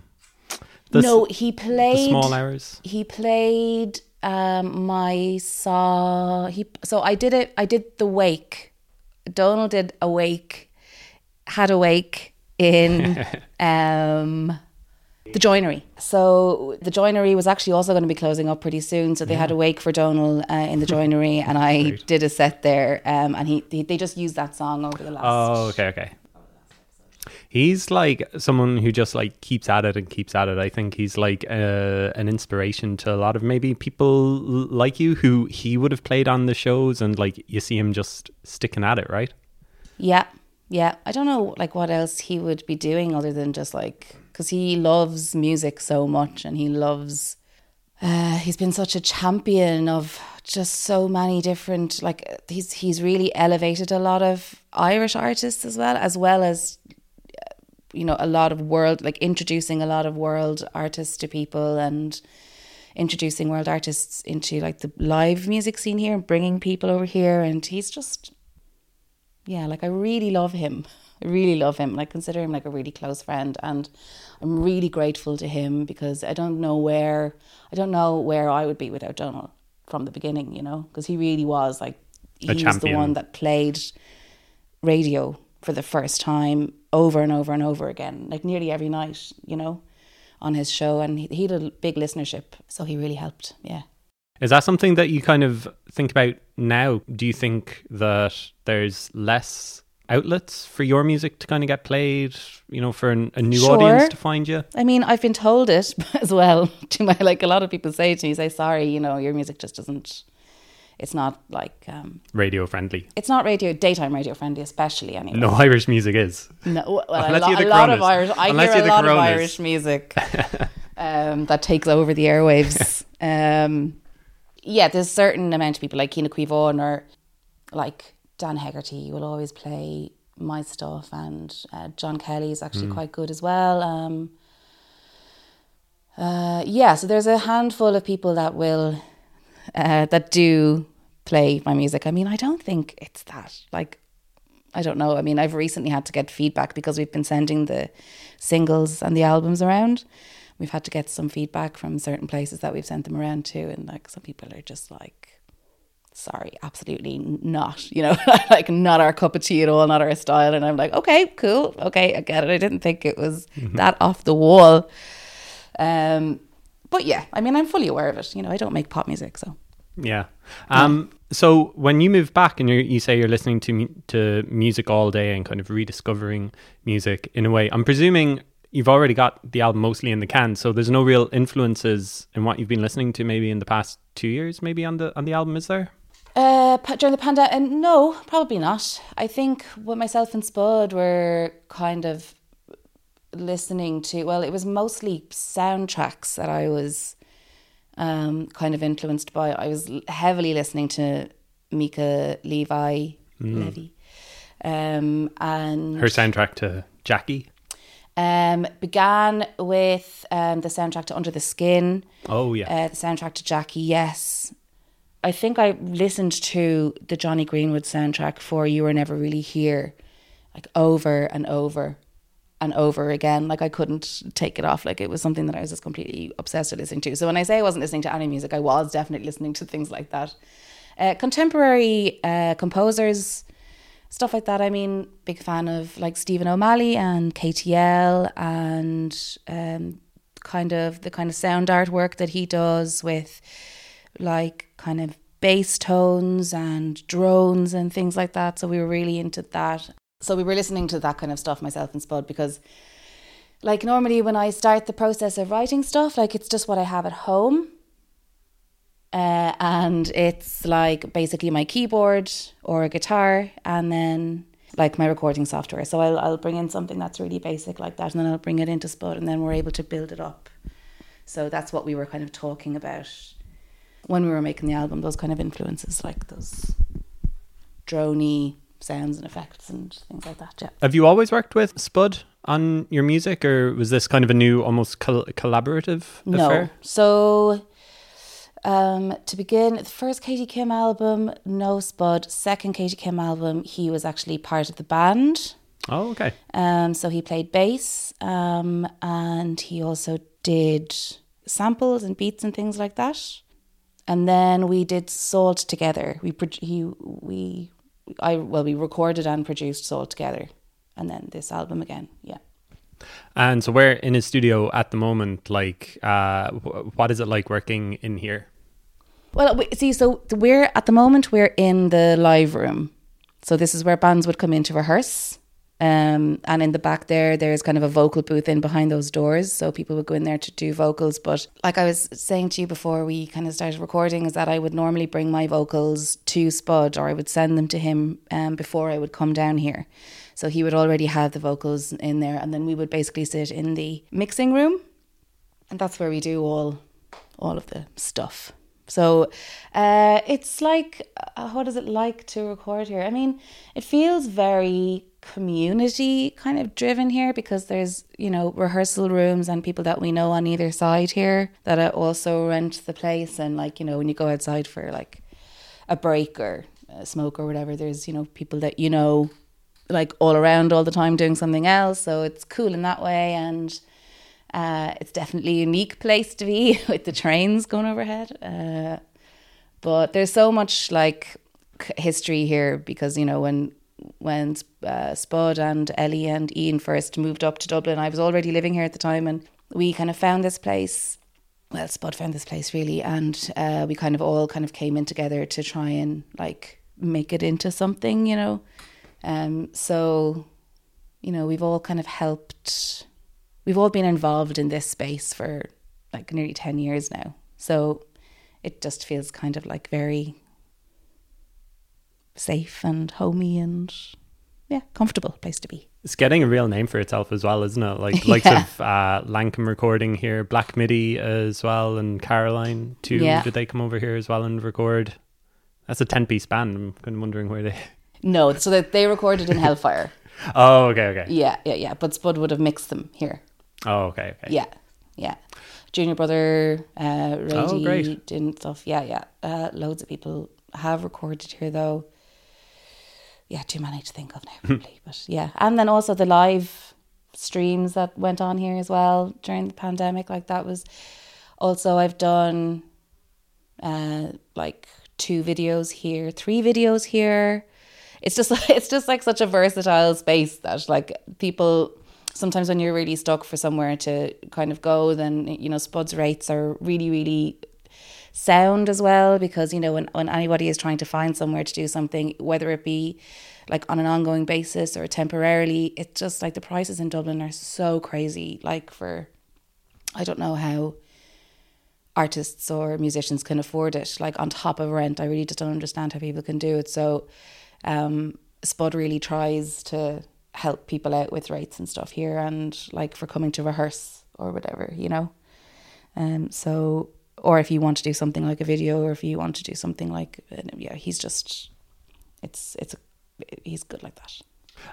The no he the played small hours. he played um my saw he so I did it I did the wake Donald did awake had awake in um the joinery so the joinery was actually also going to be closing up pretty soon so they had a wake for Donal uh, in the joinery and I Great. did a set there um and he, he they just used that song over the last Oh, okay, okay. He's like someone who just like keeps at it and keeps at it. I think he's like uh, an inspiration to a lot of maybe people l- like you who he would have played on the shows, and like you see him just sticking at it, right? Yeah, yeah. I don't know like what else he would be doing other than just like because he loves music so much and he loves. Uh, he's been such a champion of just so many different like he's he's really elevated a lot of Irish artists as well as well as uh, you know a lot of world like introducing a lot of world artists to people and introducing world artists into like the live music scene here and bringing people over here. And he's just, yeah, like I really love him. I really love him. and I consider him like a really close friend, and I'm really grateful to him because I don't know where I don't know where I would be without Donal from the beginning. You know, because he really was like he was the one that played radio for the first time over and over and over again, like nearly every night. You know, on his show, and he, he had a big listenership, so he really helped. Yeah. Is that something that you kind of think about now? Do you think that there's less outlets for your music to kind of get played, you know, for an, a new Sure. audience to find you? I mean, I've been told it as well. To my like, a lot of people say to me, say, "Sorry, you know, your music just doesn't. It's not like um, Radio friendly. it's not radio daytime radio friendly, especially anyway. No Irish music is. No, well, a, lo- a lot of Irish. I Unless hear a lot of Irish music um, that takes over the airwaves. um, yeah, there's a certain amount of people like Cian Ó Cíobháin or like Dan Hegarty will always play my stuff, and uh, John Kelly is actually quite good as well. Um, uh, yeah, so there's a handful of people that will uh, that do play my music. I mean, I don't think it's that like I don't know. I mean, I've recently had to get feedback because we've been sending the singles and the albums around. We've had to get some feedback from certain places that we've sent them around to, and like some people are just like, "Sorry, absolutely not," you know, like not our cup of tea at all, not our style. And I'm like, "Okay, cool, okay, I get it. I didn't think it was that off the wall." Um, but yeah, I mean, I'm fully aware of it. You know, I don't make pop music, so Yeah. Um. So when you move back and you you say you're listening to mu- to music all day and kind of rediscovering music in a way, I'm presuming you've already got the album mostly in the can. So there's no real influences in what you've been listening to maybe in the past two years, maybe on the on the album. Is there? Uh, during the pandemic, uh, no, probably not. I think what myself and Spud were kind of listening to. Well, it was mostly soundtracks that I was um, kind of influenced by. I was heavily listening to Mica Levi, Levy, um, and Her soundtrack to Jackie. um, began with um, the soundtrack to Under the Skin. Oh yeah. Uh, the soundtrack to Jackie, yes. I think I listened to the Jonny Greenwood soundtrack for You Were Never Really Here, like over and over and over again. Like I couldn't take it off. Like it was something that I was just completely obsessed with listening to. So when I say I wasn't listening to any music, I was definitely listening to things like that. Uh, contemporary uh, composers, stuff like that. I mean, big fan of like Stephen O'Malley and KTL and um, kind of the kind of sound artwork that he does with like kind of bass tones and drones and things like that. So we were really into that. So we were listening to that kind of stuff myself and Spud because like normally when I start the process of writing stuff, like it's just what I have at home. Uh, and it's like basically my keyboard or a guitar and then like my recording software. So I'll, I'll bring in something that's really basic like that and then I'll bring it into Spud and then we're able to build it up. So that's what we were kind of talking about when we were making the album, those kind of influences, like those drony sounds and effects and things like that. Yeah. Have you always worked with Spud on your music, or was this kind of a new, almost col- collaborative No. affair? So, um, to begin, the first Katie Kim album, no Spud. Second Katie Kim album, he was actually part of the band. Oh, okay. Um, so he played bass, um, and he also did samples and beats and things like that. And then we did Salt together. We he we I well we recorded and produced Salt together, and then this album again. Yeah. And so we're in his studio at the moment. Like, uh, what is it like working in here? Well, see, so we're at the moment we're in the live room. So this is where bands would come in to rehearse. Um, and in the back there, there's kind of a vocal booth in behind those doors. So people would go in there to do vocals. But like I was saying to you before we kind of started recording, is that I would normally bring my vocals to Spud or I would send them to him um, before I would come down here. So he would already have the vocals in there. And then we would basically sit in the mixing room. And that's where we do all all of the stuff So uh, it's like, uh, what is it like to record here? I mean, it feels very community kind of driven here because there's, you know, rehearsal rooms and people that we know on either side here that also rent the place. And like, you know, when you go outside for like a break or a smoke or whatever, there's, you know, people that you know like all around all the time doing something else. So it's cool in that way. And uh, it's definitely a unique place to be with the trains going overhead. Uh, but there's so much like history here because you know when when uh, Spud and Ellie and Ian first moved up to Dublin, I was already living here at the time, and we kind of found this place. Well, Spud found this place really, and uh, we kind of all kind of came in together to try and like make it into something, you know. Um, so, you know, we've all kind of helped we've all been involved in this space for like nearly 10 years now. So it just feels kind of like very safe and homey and yeah, comfortable place to be. It's getting a real name for itself as well, isn't it? Like likes Yeah. of uh, Lankum recording here, Black Midi as well, and Caroline too. Yeah. Did they come over here as well and record? That's a ten piece band. I'm kind of wondering where they. No, so that they recorded in Hellfire. Oh, okay, okay. yeah, yeah, yeah. But Spud would have mixed them here. Oh, okay, okay. Yeah, yeah. Junior brother, uh, Radie Oh, great. and stuff. Yeah, yeah. Uh, loads of people have recorded here though. Yeah, too many to think of now, probably. but yeah, and then also the live streams that went on here as well during the pandemic. Like that was also I've done uh, like two videos here, three videos here. It's just it's just like such a versatile space that like people sometimes when you're really stuck for somewhere to kind of go, then you know Spud's rates are really really sound as well because you know when, when anybody is trying to find somewhere to do something whether it be like on an ongoing basis or temporarily it's just like the prices in dublin are so crazy. Like for i don't know how artists or musicians can afford it like on top of rent. I really just don't understand how people can do it. So um spud really tries to help people out with rates and stuff here and like for coming to rehearse or whatever you know? Um so or if you want to do something like a video or if you want to do something like yeah he's just it's it's a, he's good like that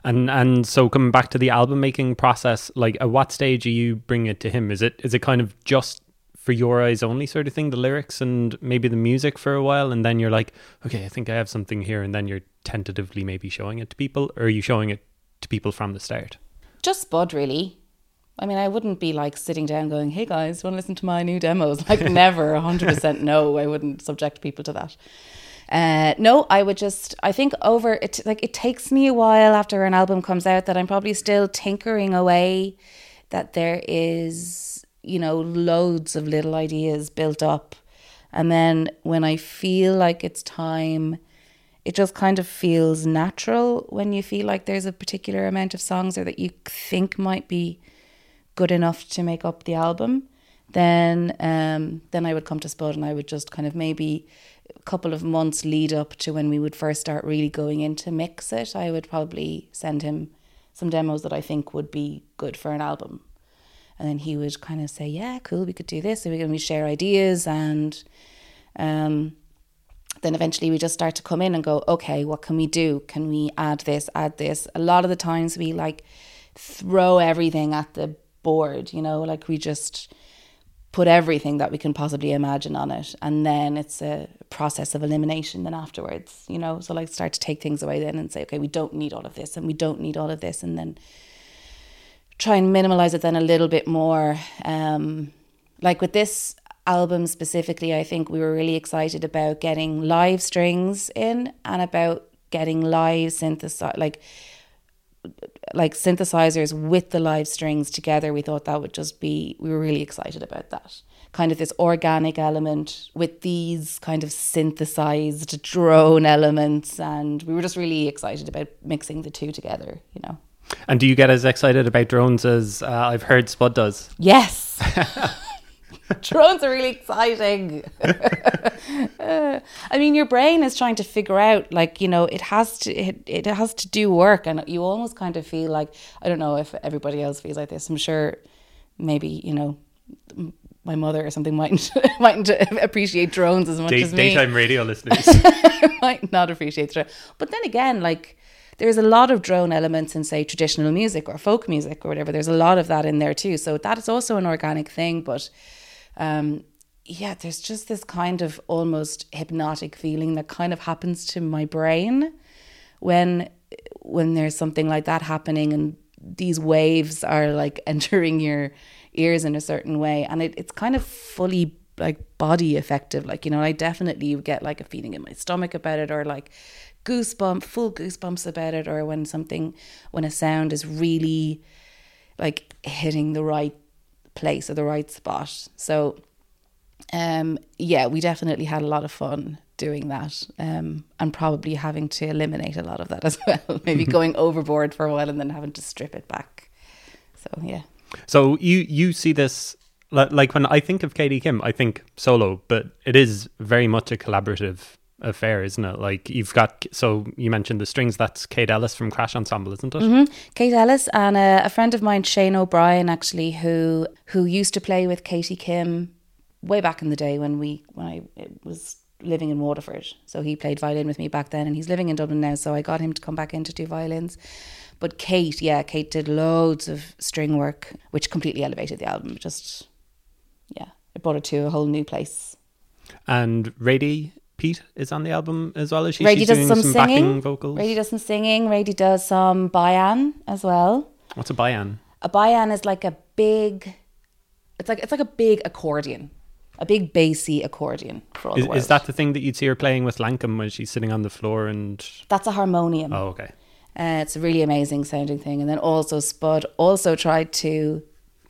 And and so coming back to the album making process, like at what stage are you bringing it to him? Is it is it kind of just for your eyes only sort of thing, the lyrics and maybe the music for a while, and then you're like, okay, I think I have something here, and then you're tentatively maybe showing it to people, or are you showing it to people from the start? just bud really. I mean, I wouldn't be like sitting down going, "Hey guys, want to listen to my new demos?" Like never, hundred percent no. I wouldn't subject people to that. Uh, no, I would just. I think over it, like it takes me a while after an album comes out that I'm probably still tinkering away. That there is, you know, loads of little ideas built up, and then when I feel like it's time it just kind of feels natural when you feel like there's a particular amount of songs or that you think might be good enough to make up the album then um then I would come to Spud and I would just kind of maybe a couple of months lead up to when we would first start really going in to mix it I would probably send him some demos that I think would be good for an album and then he would kind of say yeah cool we could do this and we can we share ideas and um then eventually we just start to come in and go, okay, what can we do? Can we add this, add this? A lot of the times we like throw everything at the board, you know, like we just put everything that we can possibly imagine on it. And then it's a process of elimination then afterwards, you know. So like start to take things away then and say, okay, we don't need all of this and we don't need all of this and then try and minimalize it then a little bit more. Um like with this album specifically, I think we were really excited about getting live strings in and about getting live synthesize like like synthesizers with the live strings together. We thought that would just be we were really excited about that. Kind of this organic element with these kind of synthesized drone elements and we were just really excited about mixing the two together, you know. And do you get as excited about drones as uh, I've heard Spud does? Yes. Drones are really exciting. Uh, I mean, your brain is trying to figure out, like you know, it has to it, it has to do work, and you almost kind of feel like I don't know if everybody else feels like this. I'm sure, maybe you know, m- my mother or something mightn't mightn't appreciate drones as much Day, as me. daytime radio listeners. might not appreciate drone. But then again, like there's a lot of drone elements in say traditional music or folk music or whatever. There's a lot of that in there too. So that is also an organic thing. But um, yeah, there's just this kind of almost hypnotic feeling that kind of happens to my brain when when there's something like that happening and these waves are like entering your ears in a certain way. And it, it's kind of fully like body effective. Like you know i definitely get like a feeling in my stomach about it or like goosebump full goosebumps about it or when something when a sound is really like hitting the right place or the right spot so um, yeah, we definitely had a lot of fun doing that, um, and probably having to eliminate a lot of that as well. Maybe going overboard for a while and then having to strip it back. So yeah, So you you see this like when I think of Katie Kim, I think solo, but it is very much a collaborative affair, isn't it? Like you've got so you mentioned the strings. That's Kate Ellis from Crash Ensemble, isn't it? Mm-hmm. Kate Ellis and a, a friend of mine, Shane O'Brien, actually, who who used to play with Katie Kim way back in the day when we when I was living in Waterford. So he played violin with me back then, and he's living in Dublin now. So I got him to come back in to do violins. But Kate, yeah, Kate did loads of string work, which completely elevated the album. Just yeah, it brought it to a whole new place. And Radie Peat is on the album as well as she. Radie does doing some, some singing. backing vocals. Radie does some singing. Radie does some bayan as well. What's a bayan? A bayan is like a big. It's like it's like a big accordion, a big bassy accordion for all Is, the is that the thing that you'd see her playing with Lankum when she's sitting on the floor and? That's a harmonium. Oh, okay. Uh, it's a really amazing sounding thing. And then also Spud also tried to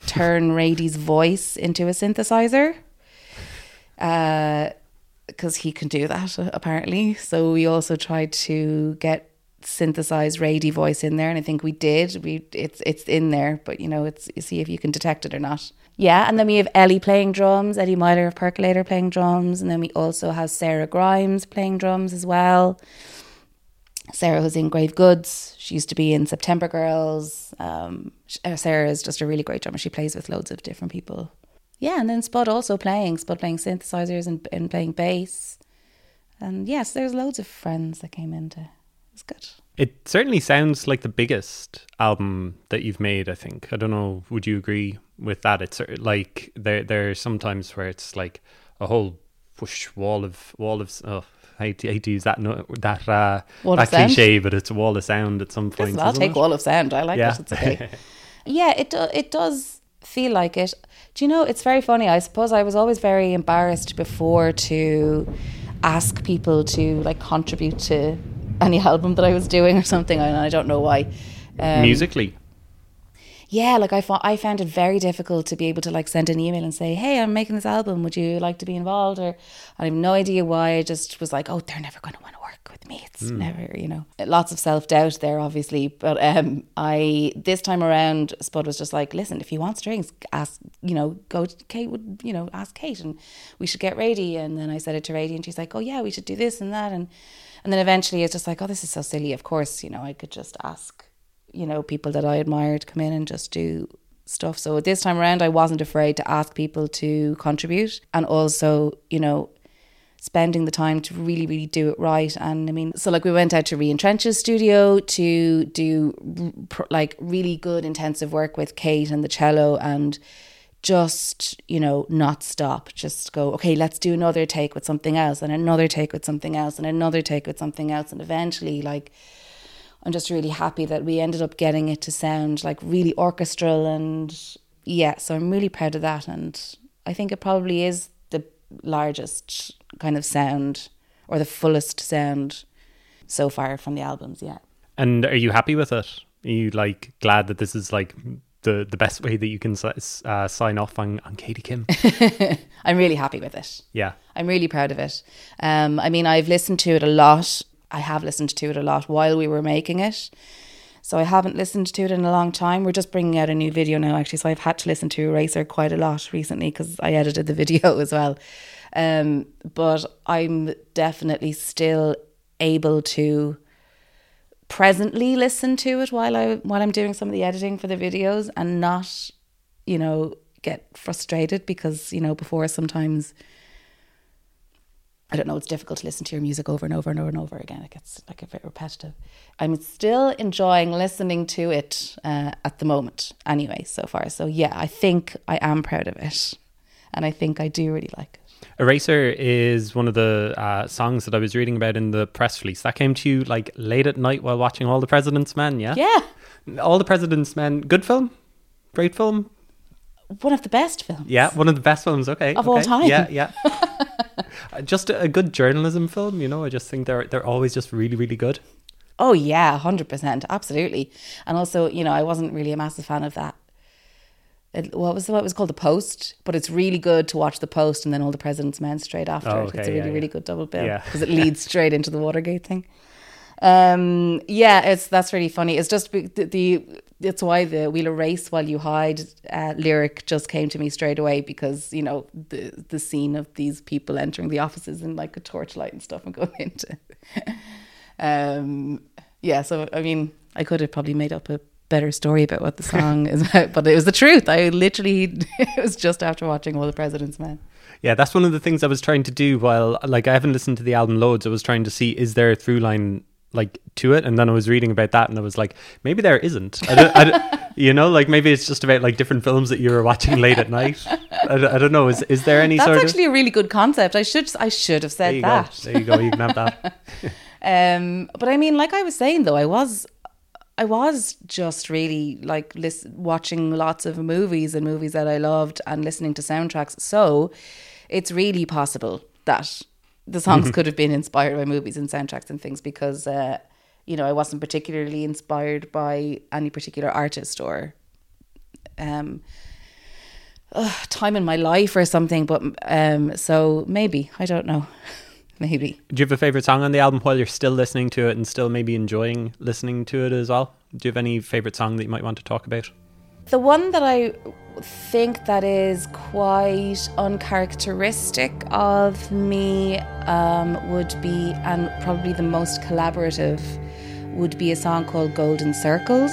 turn Radie's voice into a synthesizer. Because he can do that uh, apparently. So we also tried to get synthesized Radie voice in there, and I think we did. We it's it's in there, but you know, it's you see if you can detect it or not. Yeah, and then we have Ellie playing drums, Eddie Myler of Percolator playing drums, and then we also have Sarah Grimes playing drums as well. Sarah was in Grave Goods. She used to be in September Girls. Um, uh, Sarah is just a really great drummer. She plays with loads of different people. Yeah, and then Spud also playing. Spud playing synthesizers and, and playing bass. And yes, there's loads of friends that came into. It's good. It certainly sounds like the biggest album that you've made. I think. I don't know. Would you agree with that? It's like there. There are sometimes where it's like a whole whoosh wall of wall of. Oh, I hate to, I hate to use that no, that uh, that of sound? cliche, but it's a wall of sound at some point. Listen, I'll take it? Wall of Sound. I like Yeah. it. It's okay. yeah, it do, it does feel like it. Do you know? It's very funny. I suppose I was always very embarrassed before to ask people to like contribute to any album that I was doing or something, and I don't know why. Um, Musically, yeah, like I found I found it very difficult to be able to like send an email and say, "Hey, I'm making this album. Would you like to be involved?" Or I have no idea why. I just was like, "Oh, they're never going to want to work with me. It's never, you know." Lots of self doubt there, obviously. But um, I this time around, Spud was just like, "Listen, if you want strings, ask. You know, go to Kate. Would you know ask Kate, and we should get Radie." And then I said it to Radie, and she's like, "Oh yeah, we should do this and that." And and then eventually, it's just like, "Oh, this is so silly." Of course, you know, I could just ask you know, people that I admired come in and just do stuff. So this time around, I wasn't afraid to ask people to contribute and also, you know, spending the time to really, really do it right. And I mean, so like we went out to Reentrench's studio to do like really good intensive work with Kate and the cello and just, you know, not stop. Just go, okay, let's do another take with something else and another take with something else and another take with something else. And eventually, like, I'm just really happy that we ended up getting it to sound like really orchestral and yeah, so I'm really proud of that and I think it probably is the largest kind of sound or the fullest sound so far from the albums, yeah. and are you happy with it? Are you like glad that this is like the the best way that you can uh, sign off on on Katie Kim? I'm really happy with it. yeah. I'm really proud of it. Um, I mean, I've listened to it a lot. I have listened to it a lot while we were making it. So I haven't listened to it in a long time. We're just bringing out a new video now, actually. So I've had to listen to Eraser quite a lot recently because I edited the video as well. Um, but I'm definitely still able to presently listen to it while I while I'm doing some of the editing for the videos and not, you know, get frustrated because you know before sometimes I don't know it's difficult to listen to your music over and over and over and over again. It gets like a bit repetitive. I'm still enjoying listening to it uh, at the moment, anyway. So far, so yeah, I think I am proud of it, and I think I do really like it. Eraser is one of the uh, songs that I was reading about in the press release. That came to you like late at night while watching All the President's Men, yeah? Yeah, All the President's Men, good film? Great film? one of the best films. Yeah, one of the best films, okay. Of all time. Yeah, yeah. Just a, a good journalism film, you know. I just think they're they're always just really, really good. Oh yeah, hundred percent, absolutely. And also, you know, I wasn't really a massive fan of that. It, what was the, what was called the post? But it's really good to watch the post and then all the president's men straight after. Oh, it. it's a really yeah, yeah. really good double bill Yeah. because it leads straight into the Watergate thing. Um, yeah, it's that's really funny. It's just the, the it's why the "We'll erase while you hide" uh, lyric just came to me straight away because you know the the scene of these people entering the offices in like a torchlight and stuff and going into. um, yeah, so I mean, I could have probably made up a better story about what the song is about, but it was the truth. I literally it was just after watching All the President's Men. Yeah, that's one of the things I was trying to do while like I haven't listened to the album loads. I was trying to see is there a through line like to it, and then I was reading about that, and I was like, maybe there isn't. I don't, I don't- you know, like maybe it's just about like different films that you were watching late at night. I, don't- I don't know. Is is there any That's actually a really good concept. I should I should have of? There said that. go. There you go. You can have that. Um, but I mean, like I was saying though, I was, I was just really like listen, watching lots of movies and movies that I loved and listening to soundtracks. So it's really possible that the songs could have been inspired by movies and soundtracks and things because, uh, you know, I wasn't particularly inspired by any particular artist or um, uh, time in my life or something. But um, so maybe I don't know, maybe. Do you have a favorite song on the album while you're still listening to it and still maybe enjoying listening to it as well? Do you have any favorite song that you might want to talk about? The one that I think that is quite uncharacteristic of me um, would be, and probably the most collaborative, would be a song called Golden Circles.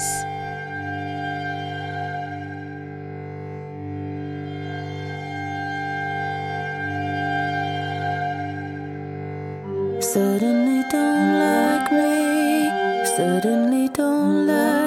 Suddenly don't like me. Suddenly don't like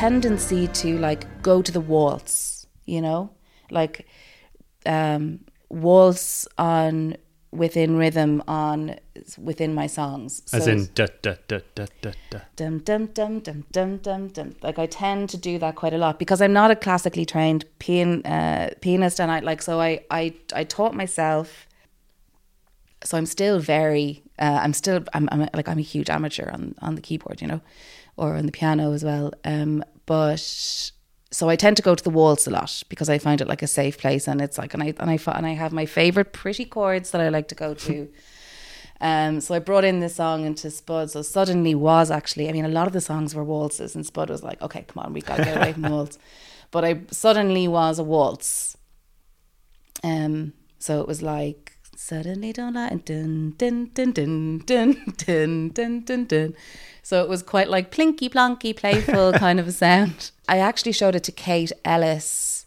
tendency to like go to the waltz, you know, like um, waltz on within rhythm on within my songs. As So in da da da da da da. dum dum dum dum dum dum dum. Like I tend to do that quite a lot because I'm not a classically trained pian, uh, pianist, and I like so I I I taught myself. So I'm still very uh, I'm still I'm, I'm like I'm a huge amateur on on the keyboard, you know, or on the piano as well. Um, but so I tend to go to the waltz a lot because I find it like a safe place, and it's like and I and I and I have my favorite pretty chords that I like to go to. Um, so I brought in this song into Spud. So suddenly was actually, I mean, a lot of the songs were waltzes, and Spud was like, "Okay, come on, we got to get away from waltz." But I suddenly was a waltz. Um, so it was like suddenly don't I dun dun dun dun dun dun dun dun dun. So it was quite like plinky plonky, playful kind of a sound. I actually showed it to Kate Ellis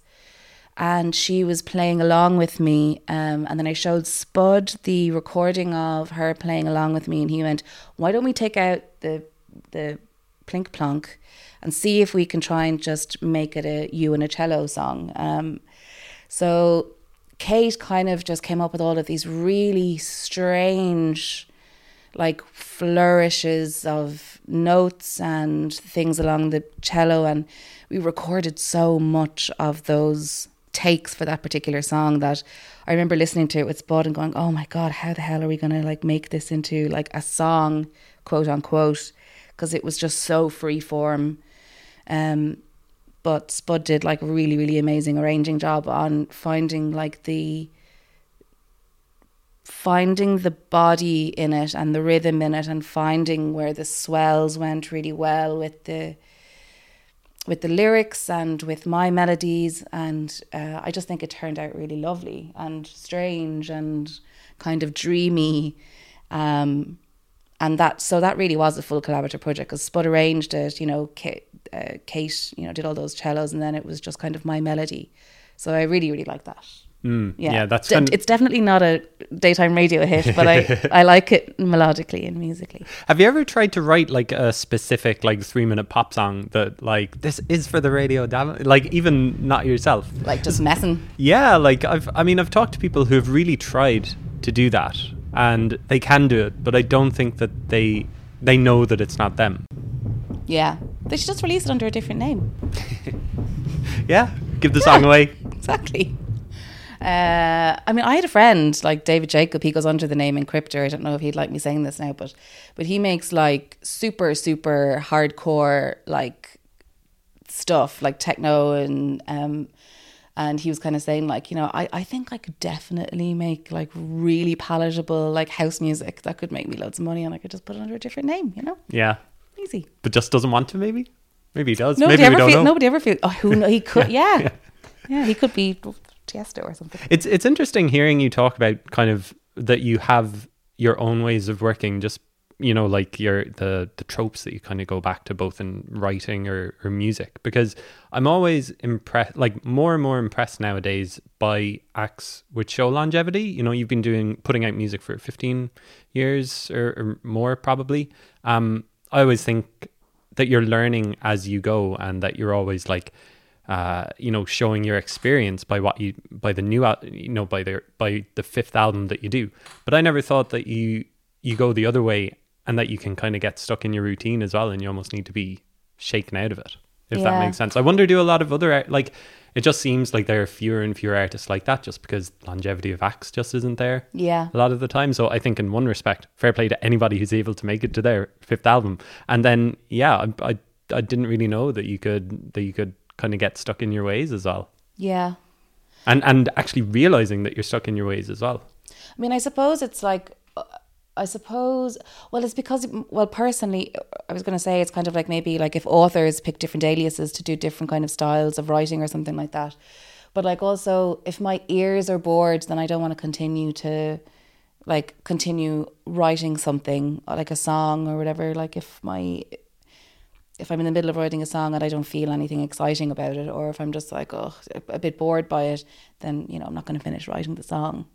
and she was playing along with me. Um, and then I showed Spud the recording of her playing along with me, and he went, "Why don't we take out the the plink plonk and see if we can try and just make it a you and a cello song. Um, so Kate kind of just came up with all of these really strange, like flourishes of notes and things along the cello, and we recorded so much of those takes for that particular song that I remember listening to it with Spud and going, "Oh my god, how the hell are we gonna like make this into like a song, quote unquote?" Because it was just so free form. Um, but Spud did like a really, really amazing arranging job on finding like the finding the body in it and the rhythm in it and finding where the swells went really well with the with the lyrics and with my melodies. And uh, I just think it turned out really lovely and strange and kind of dreamy. Um, and that so that really was a full collaborative project because Spud arranged it you know Kate, uh, Kate you know did all those cellos and then it was just kind of my melody so I really really like that Mm, yeah, yeah, that's D- kind of- it's definitely not a daytime radio hit but I, I like it melodically and musically Have you ever tried to write like a specific like three minute pop song that like this is for the radio? Damn it. Like even not yourself. like just messing Yeah, like I've I mean I've talked to people who have really tried to do that and they can do it, but I don't think that they they know that it's not them. Yeah they should just release it under a different name Yeah, give the song away. exactly. Uh, I mean, I had a friend like David Jacob. He goes under the name Encryptor. I don't know if he'd like me saying this now, but but he makes like super super hardcore like stuff like techno and um and he was kind of saying like you know I I think I could definitely make like really palatable like house music that could make me loads of money and I could just put it under a different name. You know, Yeah, easy. but just doesn't want to. Maybe, maybe he does. Nobody maybe we ever don't feel. know. Nobody ever feels. Oh, who know? He could. Yeah. yeah, He could be Tiesto or something. It's it's interesting hearing you talk about kind of that you have your own ways of working. Just you know, like your the the tropes that you kind of go back to both in writing or or music. Because I'm always impressed, like more and more impressed nowadays by acts which show longevity. You know, you've been doing putting out music for 15 years or, or more probably. Um, I always think that you're learning as you go and that you're always like uh, you know showing your experience by what you by the new you know by the by the fifth album that you do. But i never thought that you you go the other way and that you can kind of get stuck in your routine as well and you almost need to be shaken out of it if that makes sense. I wonder do a lot of other like it just seems like there are fewer and fewer artists like that just because longevity of acts just isn't there Yeah. a lot of the time. So I think in one respect, fair play to anybody who's able to make it to their fifth album. And then yeah, I I, I didn't really know that you could that you could kind of get stuck in your ways as well. Yeah. And and actually realizing that you're stuck in your ways as well. I mean, I suppose it's like, uh, I suppose, well, it's because, well, personally, I was going to say it's kind of like maybe like if authors pick different aliases to do different kind of styles of writing or something like that. But like also, if my ears are bored, then I don't want to continue to like continue writing something like a song or whatever. Like if my if I'm in the middle of writing a song and I don't feel anything exciting about it, or if I'm just like, oh, a bit bored by it, then you know I'm not going to finish writing the song.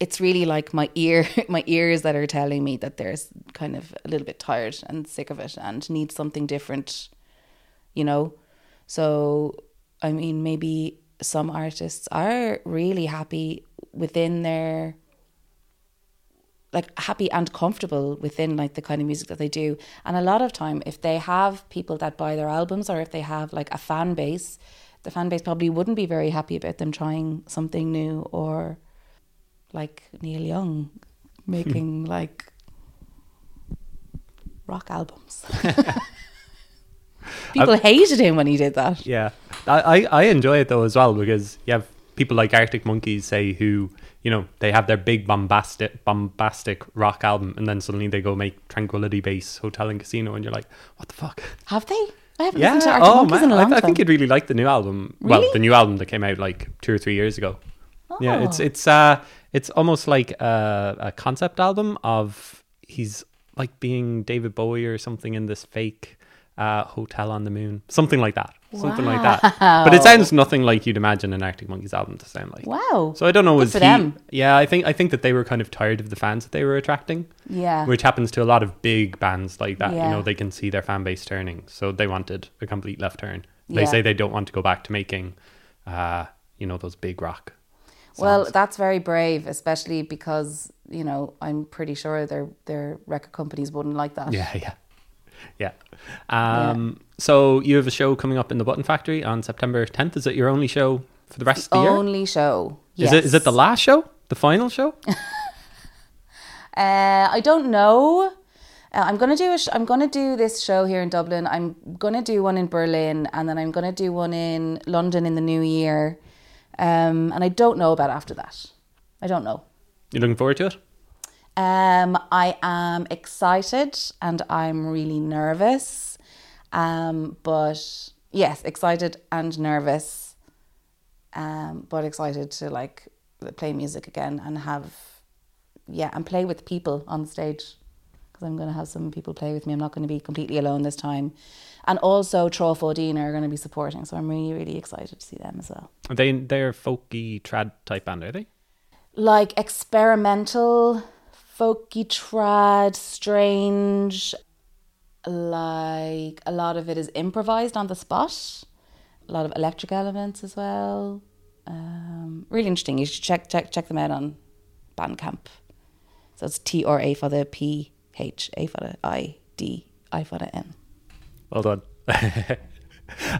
It's really like my ear, my ears that are telling me that there's kind of a little bit tired and sick of it and need something different, you know. So I mean, maybe some artists are really happy within their like happy and comfortable within like the kind of music that they do and a lot of time if they have people that buy their albums or if they have like a fan base the fan base probably wouldn't be very happy about them trying something new or like Neil Young making like rock albums. People hated him when he did that. Yeah, I, I I enjoy it though as well because you have people like Arctic Monkeys say who you know they have their big bombastic bombastic rock album and then suddenly they go make Tranquility Base Hotel and Casino and you're like what the fuck? Have they? I haven't yeah. listened to Arctic oh Monkeys in man. A I, long I time. think you'd really like the new album. Well Really? the new album that came out like two or three years ago. Yeah it's Oh. it's uh it's almost like a, a concept album of he's like being David Bowie or something in this fake uh, Hotel on the Moon, something like that, something like that. But it sounds nothing like you'd imagine an Arctic Monkeys album to sound like. Wow. So I don't know. Good Was for he? them. Yeah, I think I think that they were kind of tired of the fans that they were attracting, yeah. which happens to a lot of big bands like that. Yeah. You know, they can see their fan base turning, so they wanted a complete left turn. They Yeah. say they don't want to go back to making, uh, you know, those big rock. Well, that's very brave, especially because you know I'm pretty sure their their record companies wouldn't like that. Yeah, yeah, yeah. Um, So you have a show coming up in the Button Factory on September 10th. Is it your only show for the rest of the year? Only show. Is it is it the last show? The final show? Uh, I don't know. Uh, I'm gonna do a sh- I'm gonna do this show here in Dublin. I'm gonna do one in Berlin, and then I'm gonna do one in London in the new year. Um, and I don't know about after that. I don't know. You're looking forward to it? Um, I am excited and I'm really nervous. Um, but yes, excited and nervous. Um, but excited to like play music again and have, yeah, and play with people on stage because I'm going to have some people play with me. I'm not going to be completely alone this time. And also, Trá Pháidín are going to be supporting. So I'm really, really excited to see them as well. Are they they're folky trad type band, are they? like experimental, folky trad, strange. Like a lot of it is improvised on the spot. A lot of electric elements as well. Um, really interesting. You should check check check them out on Bandcamp. So it's T R A for the P H A for the I D I for the N. Well done.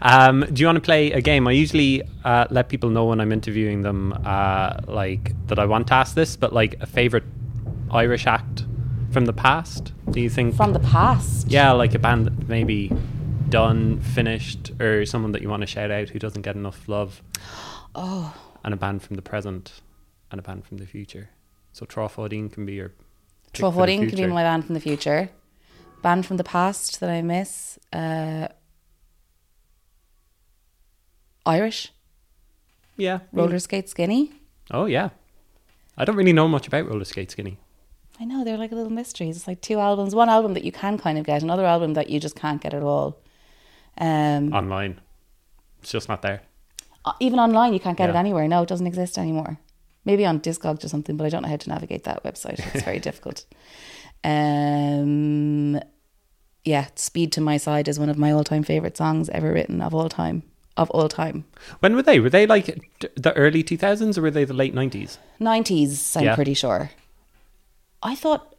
um, do you want to play a game? I usually uh, let people know when I'm interviewing them, uh, like that I want to ask this, but like a favorite Irish act from the past. Do you think? From the past. yeah, like a band that maybe done, finished, or someone that you want to shout out who doesn't get enough love. Oh. And a band from the present, and a band from the future. So Trá Pháidín can be your. pick Troll for the Fodine could be my band from the future. Band from the past that I miss. Uh, Irish. Yeah. Roller Skate Skinny. Oh yeah. I don't really know much about Roller Skate Skinny. I know they're like a little mysteries. It's like two albums, one album that you can kind of get, another album that you just can't get at all. Um, Online. It's just not there. uh, even online, you can't get it anywhere. No, it doesn't exist anymore. Maybe on Discogs or something, but I don't know how to navigate that website. It's very difficult. Um, yeah, "Speed to My Side" is one of my all-time favorite songs ever written of all time. Of all time, When were they? Were they like the early 2000s or were they the late 90s? nineties. I'm Yeah. pretty sure. I thought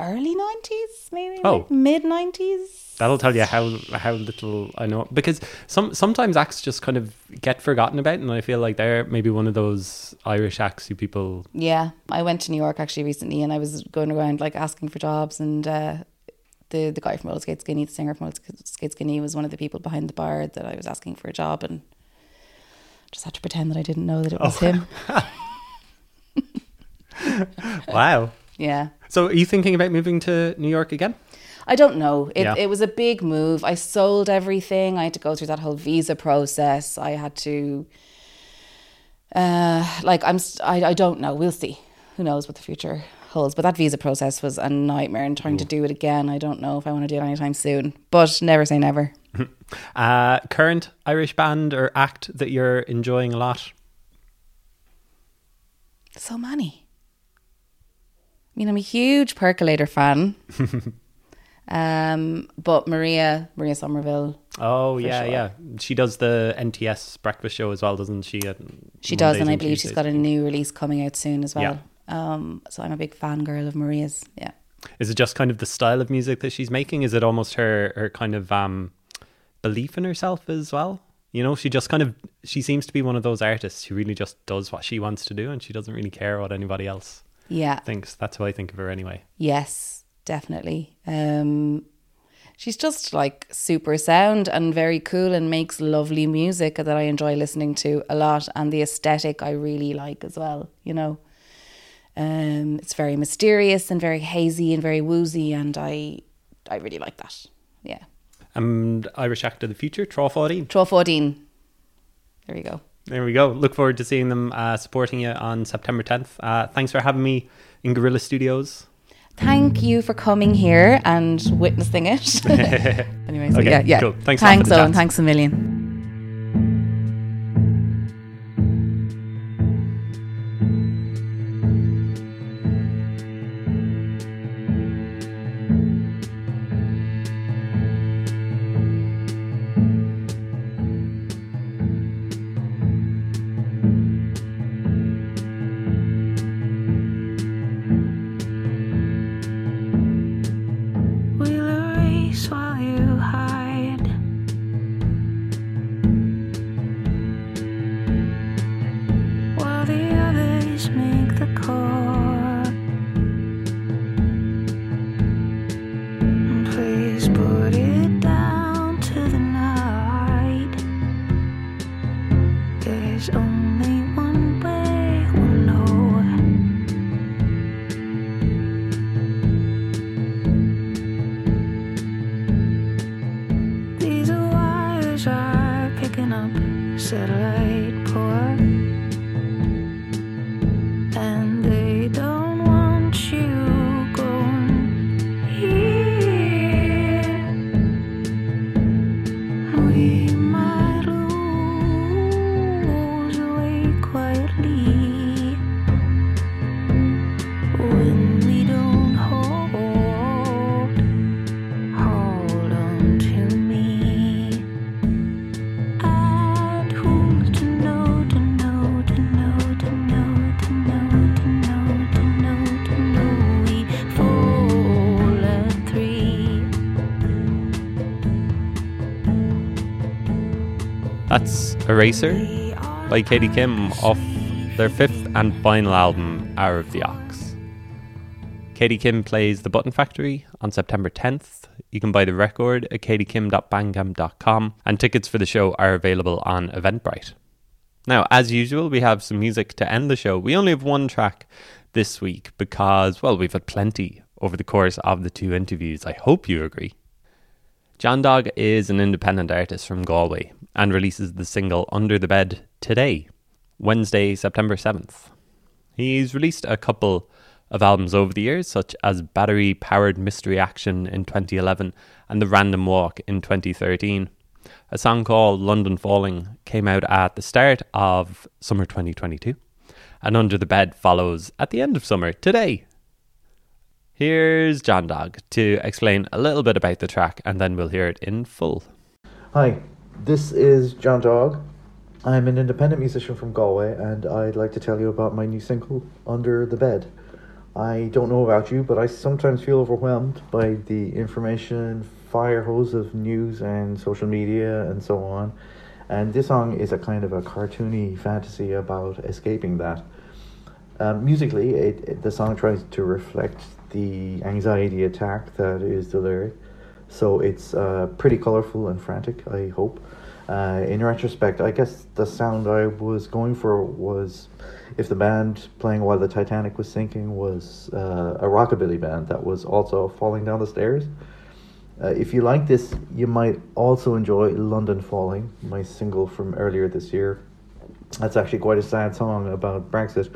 early nineties, maybe Oh. mid nineties. That'll tell you how how little I know because some sometimes acts just kind of get forgotten about, and I feel like they're maybe one of those Irish acts who people. Yeah, I went to New York actually recently, and I was going around like asking for jobs, and uh, the the guy from Roller Skate Skinny, the singer from Roller Skate Skinny, was one of the people behind the bar that I was asking for a job, and just had to pretend that I didn't know that it was him. Wow. Yeah, So are you thinking about moving to New York again? I don't know. It Yeah. it was a big move. I sold everything. I had to go through that whole visa process. I had to, uh, like I'm. st- I I don't know. We'll see. Who knows what the future holds? But that visa process was a nightmare, and trying to do it again, I don't know if I want to do it anytime soon. But never say never. Uh, current Irish band or act that you're enjoying a lot? So many. I mean, I'm a huge Percolator fan. um, but Maria, Maria Somerville, Oh yeah, sure. yeah. She does the NTS breakfast show as well, doesn't she? She does, Mondays and I believe she's got a new release coming out soon as well. Um, so I'm a big fangirl of Maria's. Yeah. Is it just kind of the style of music that she's making? Is it almost her her kind of um belief in herself as well? You know, she just kind of she seems to be one of those artists who really just does what she wants to do and she doesn't really care what anybody else Yeah. thinks. That's how I think of her anyway. Yes, definitely. Um, she's just like super sound and very cool and makes lovely music that I enjoy listening to a lot. And the aesthetic I really like as well, you know. Um, it's very mysterious and very hazy and very woozy, and I I really like that. Yeah. And Irish Act of the Future, Trá Pháidín. Troll 14. There you go. There we go. Look forward to seeing them uh, supporting you on September 10th. Uh, thanks for having me in Guerrilla Studios. Thank you for coming here and witnessing it. anyway, so Okay, yeah, yeah. cool. Thanks a lot for Thanks, Owen. Thanks a million. Eraser by Katie Kim off their fifth and final album, Hour of the Ox. Katie Kim plays The Button Factory on September 10th. You can buy the record at katiekim.bandcamp.com, and tickets for the show are available on Eventbrite. Now, as usual, we have some music to end the show. We only have one track this week because, well, we've had plenty over the course of the two interviews. I hope you agree. John Dog is an independent artist from Galway and releases the single Under the Bed today, Wednesday, September 7th. He's released a couple of albums over the years, such as Battery Powered Mystery Action in 2011 and The Random Walk in 2013. A song called London Falling came out at the start of summer 2022, and Under the Bed follows at the end of summer today. Here's John Dog to explain a little bit about the track, and then we'll hear it in full. Hi, this is John Dog. I'm an independent musician from Galway, and I'd like to tell you about my new single, Under the Bed. I don't know about you, but I sometimes feel overwhelmed by the information fire hose of news and social media and so on. And this song is a kind of a cartoony fantasy about escaping that. Um, musically, it, it, the song tries to reflect the anxiety attack that is the lyric. So it's uh, pretty colorful and frantic, I hope. Uh, in retrospect, I guess the sound I was going for was if the band playing while the Titanic was sinking was uh, a rockabilly band that was also falling down the stairs. Uh, if you like this, you might also enjoy London Falling, my single from earlier this year. That's actually quite a sad song about Brexit,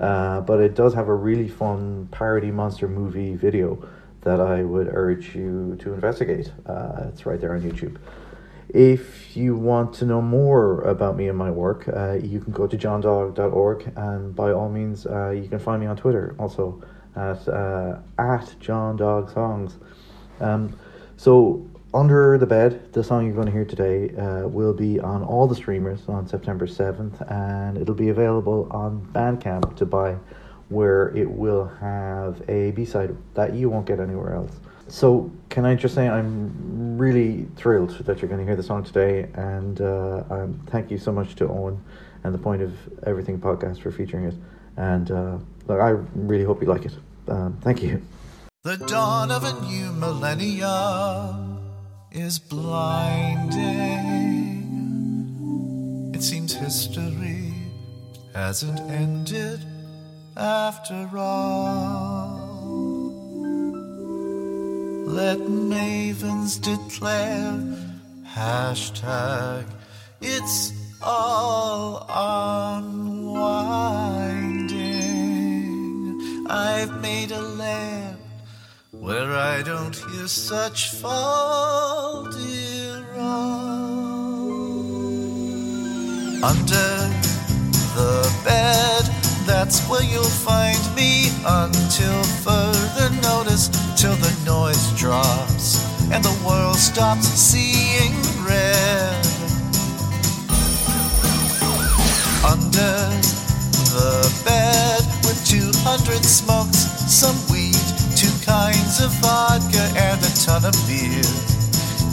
uh, but it does have a really fun parody monster movie video that I would urge you to investigate. Uh, it's right there on YouTube. If you want to know more about me and my work, uh, you can go to johndog.org and by all means, uh, you can find me on Twitter also at, uh, at johndog.songs. Um, so, Under the Bed, the song you're going to hear today, uh, will be on all the streamers on September 7th and it'll be available on Bandcamp to buy, where it will have a B side that you won't get anywhere else. So, can I just say I'm really thrilled that you're going to hear the song today, and uh, um, thank you so much to Owen and the Point of Everything podcast for featuring it. And uh, look, I really hope you like it. Um, thank you. The dawn of a new millennia is blinding. It seems history hasn't ended after all. Let mavens declare hashtag it's all unwinding. I've made a land where I don't hear such faulty wrong. Under the bed, that's where you'll find me until further notice, till the noise drops and the world stops seeing red. Under the bed with 200 smokes, some weed, kinds of vodka, and a ton of beer.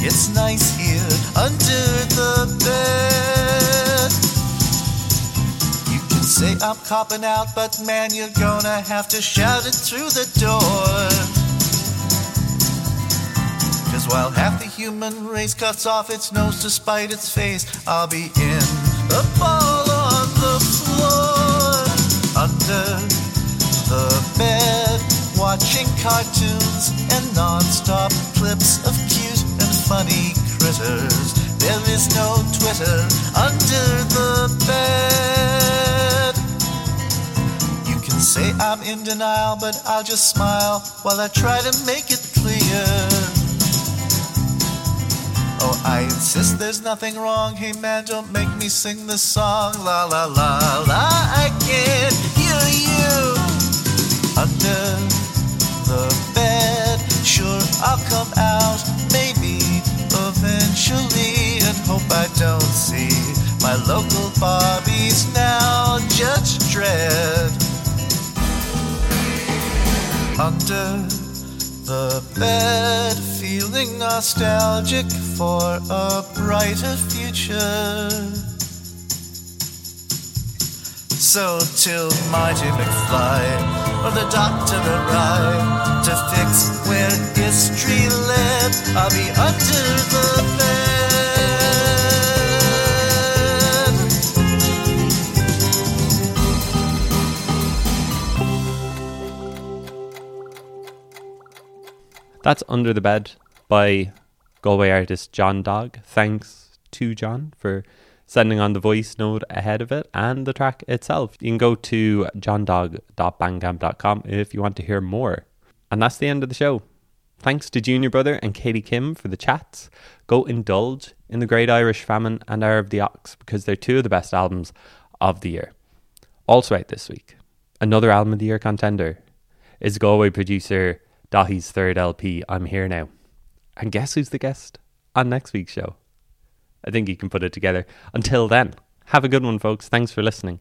It's nice here under the bed. You can say I'm copping out, but man, you're gonna have to shout it through the door. Cause while half the human race cuts off its nose to spite its face, I'll be in a ball on the floor under the watching cartoons and non-stop clips of cute and funny critters. There is no Twitter under the bed. You can say I'm in denial, but I'll just smile while I try to make it clear. Oh, I insist there's nothing wrong. Hey man, don't make me sing this song. La la la la, I can't hear you under the bed. Sure, I'll come out, maybe eventually, and hope I don't see my local Barbies now. Judge Dredd under the bed, feeling nostalgic for a brighter future. So till Marty McFly or the doctor arrive to fix where history led, I'll be under the bed. That's Under the Bed by Galway artist John Dog. Thanks to John for sending on the voice note ahead of it and the track itself. You can go to johndog.bandcamp.com if you want to hear more. And that's the end of the show. Thanks to Junior Brother and Katie Kim for the chats. Go indulge in The Great Irish Famine and Hour of the Ox because they're two of the best albums of the year. Also out this week, another album of the year contender is Galway producer Daithí's third LP, I'm Here Now. And guess who's the guest on next week's show? I think you can put it together. Until then, have a good one, folks. Thanks for listening.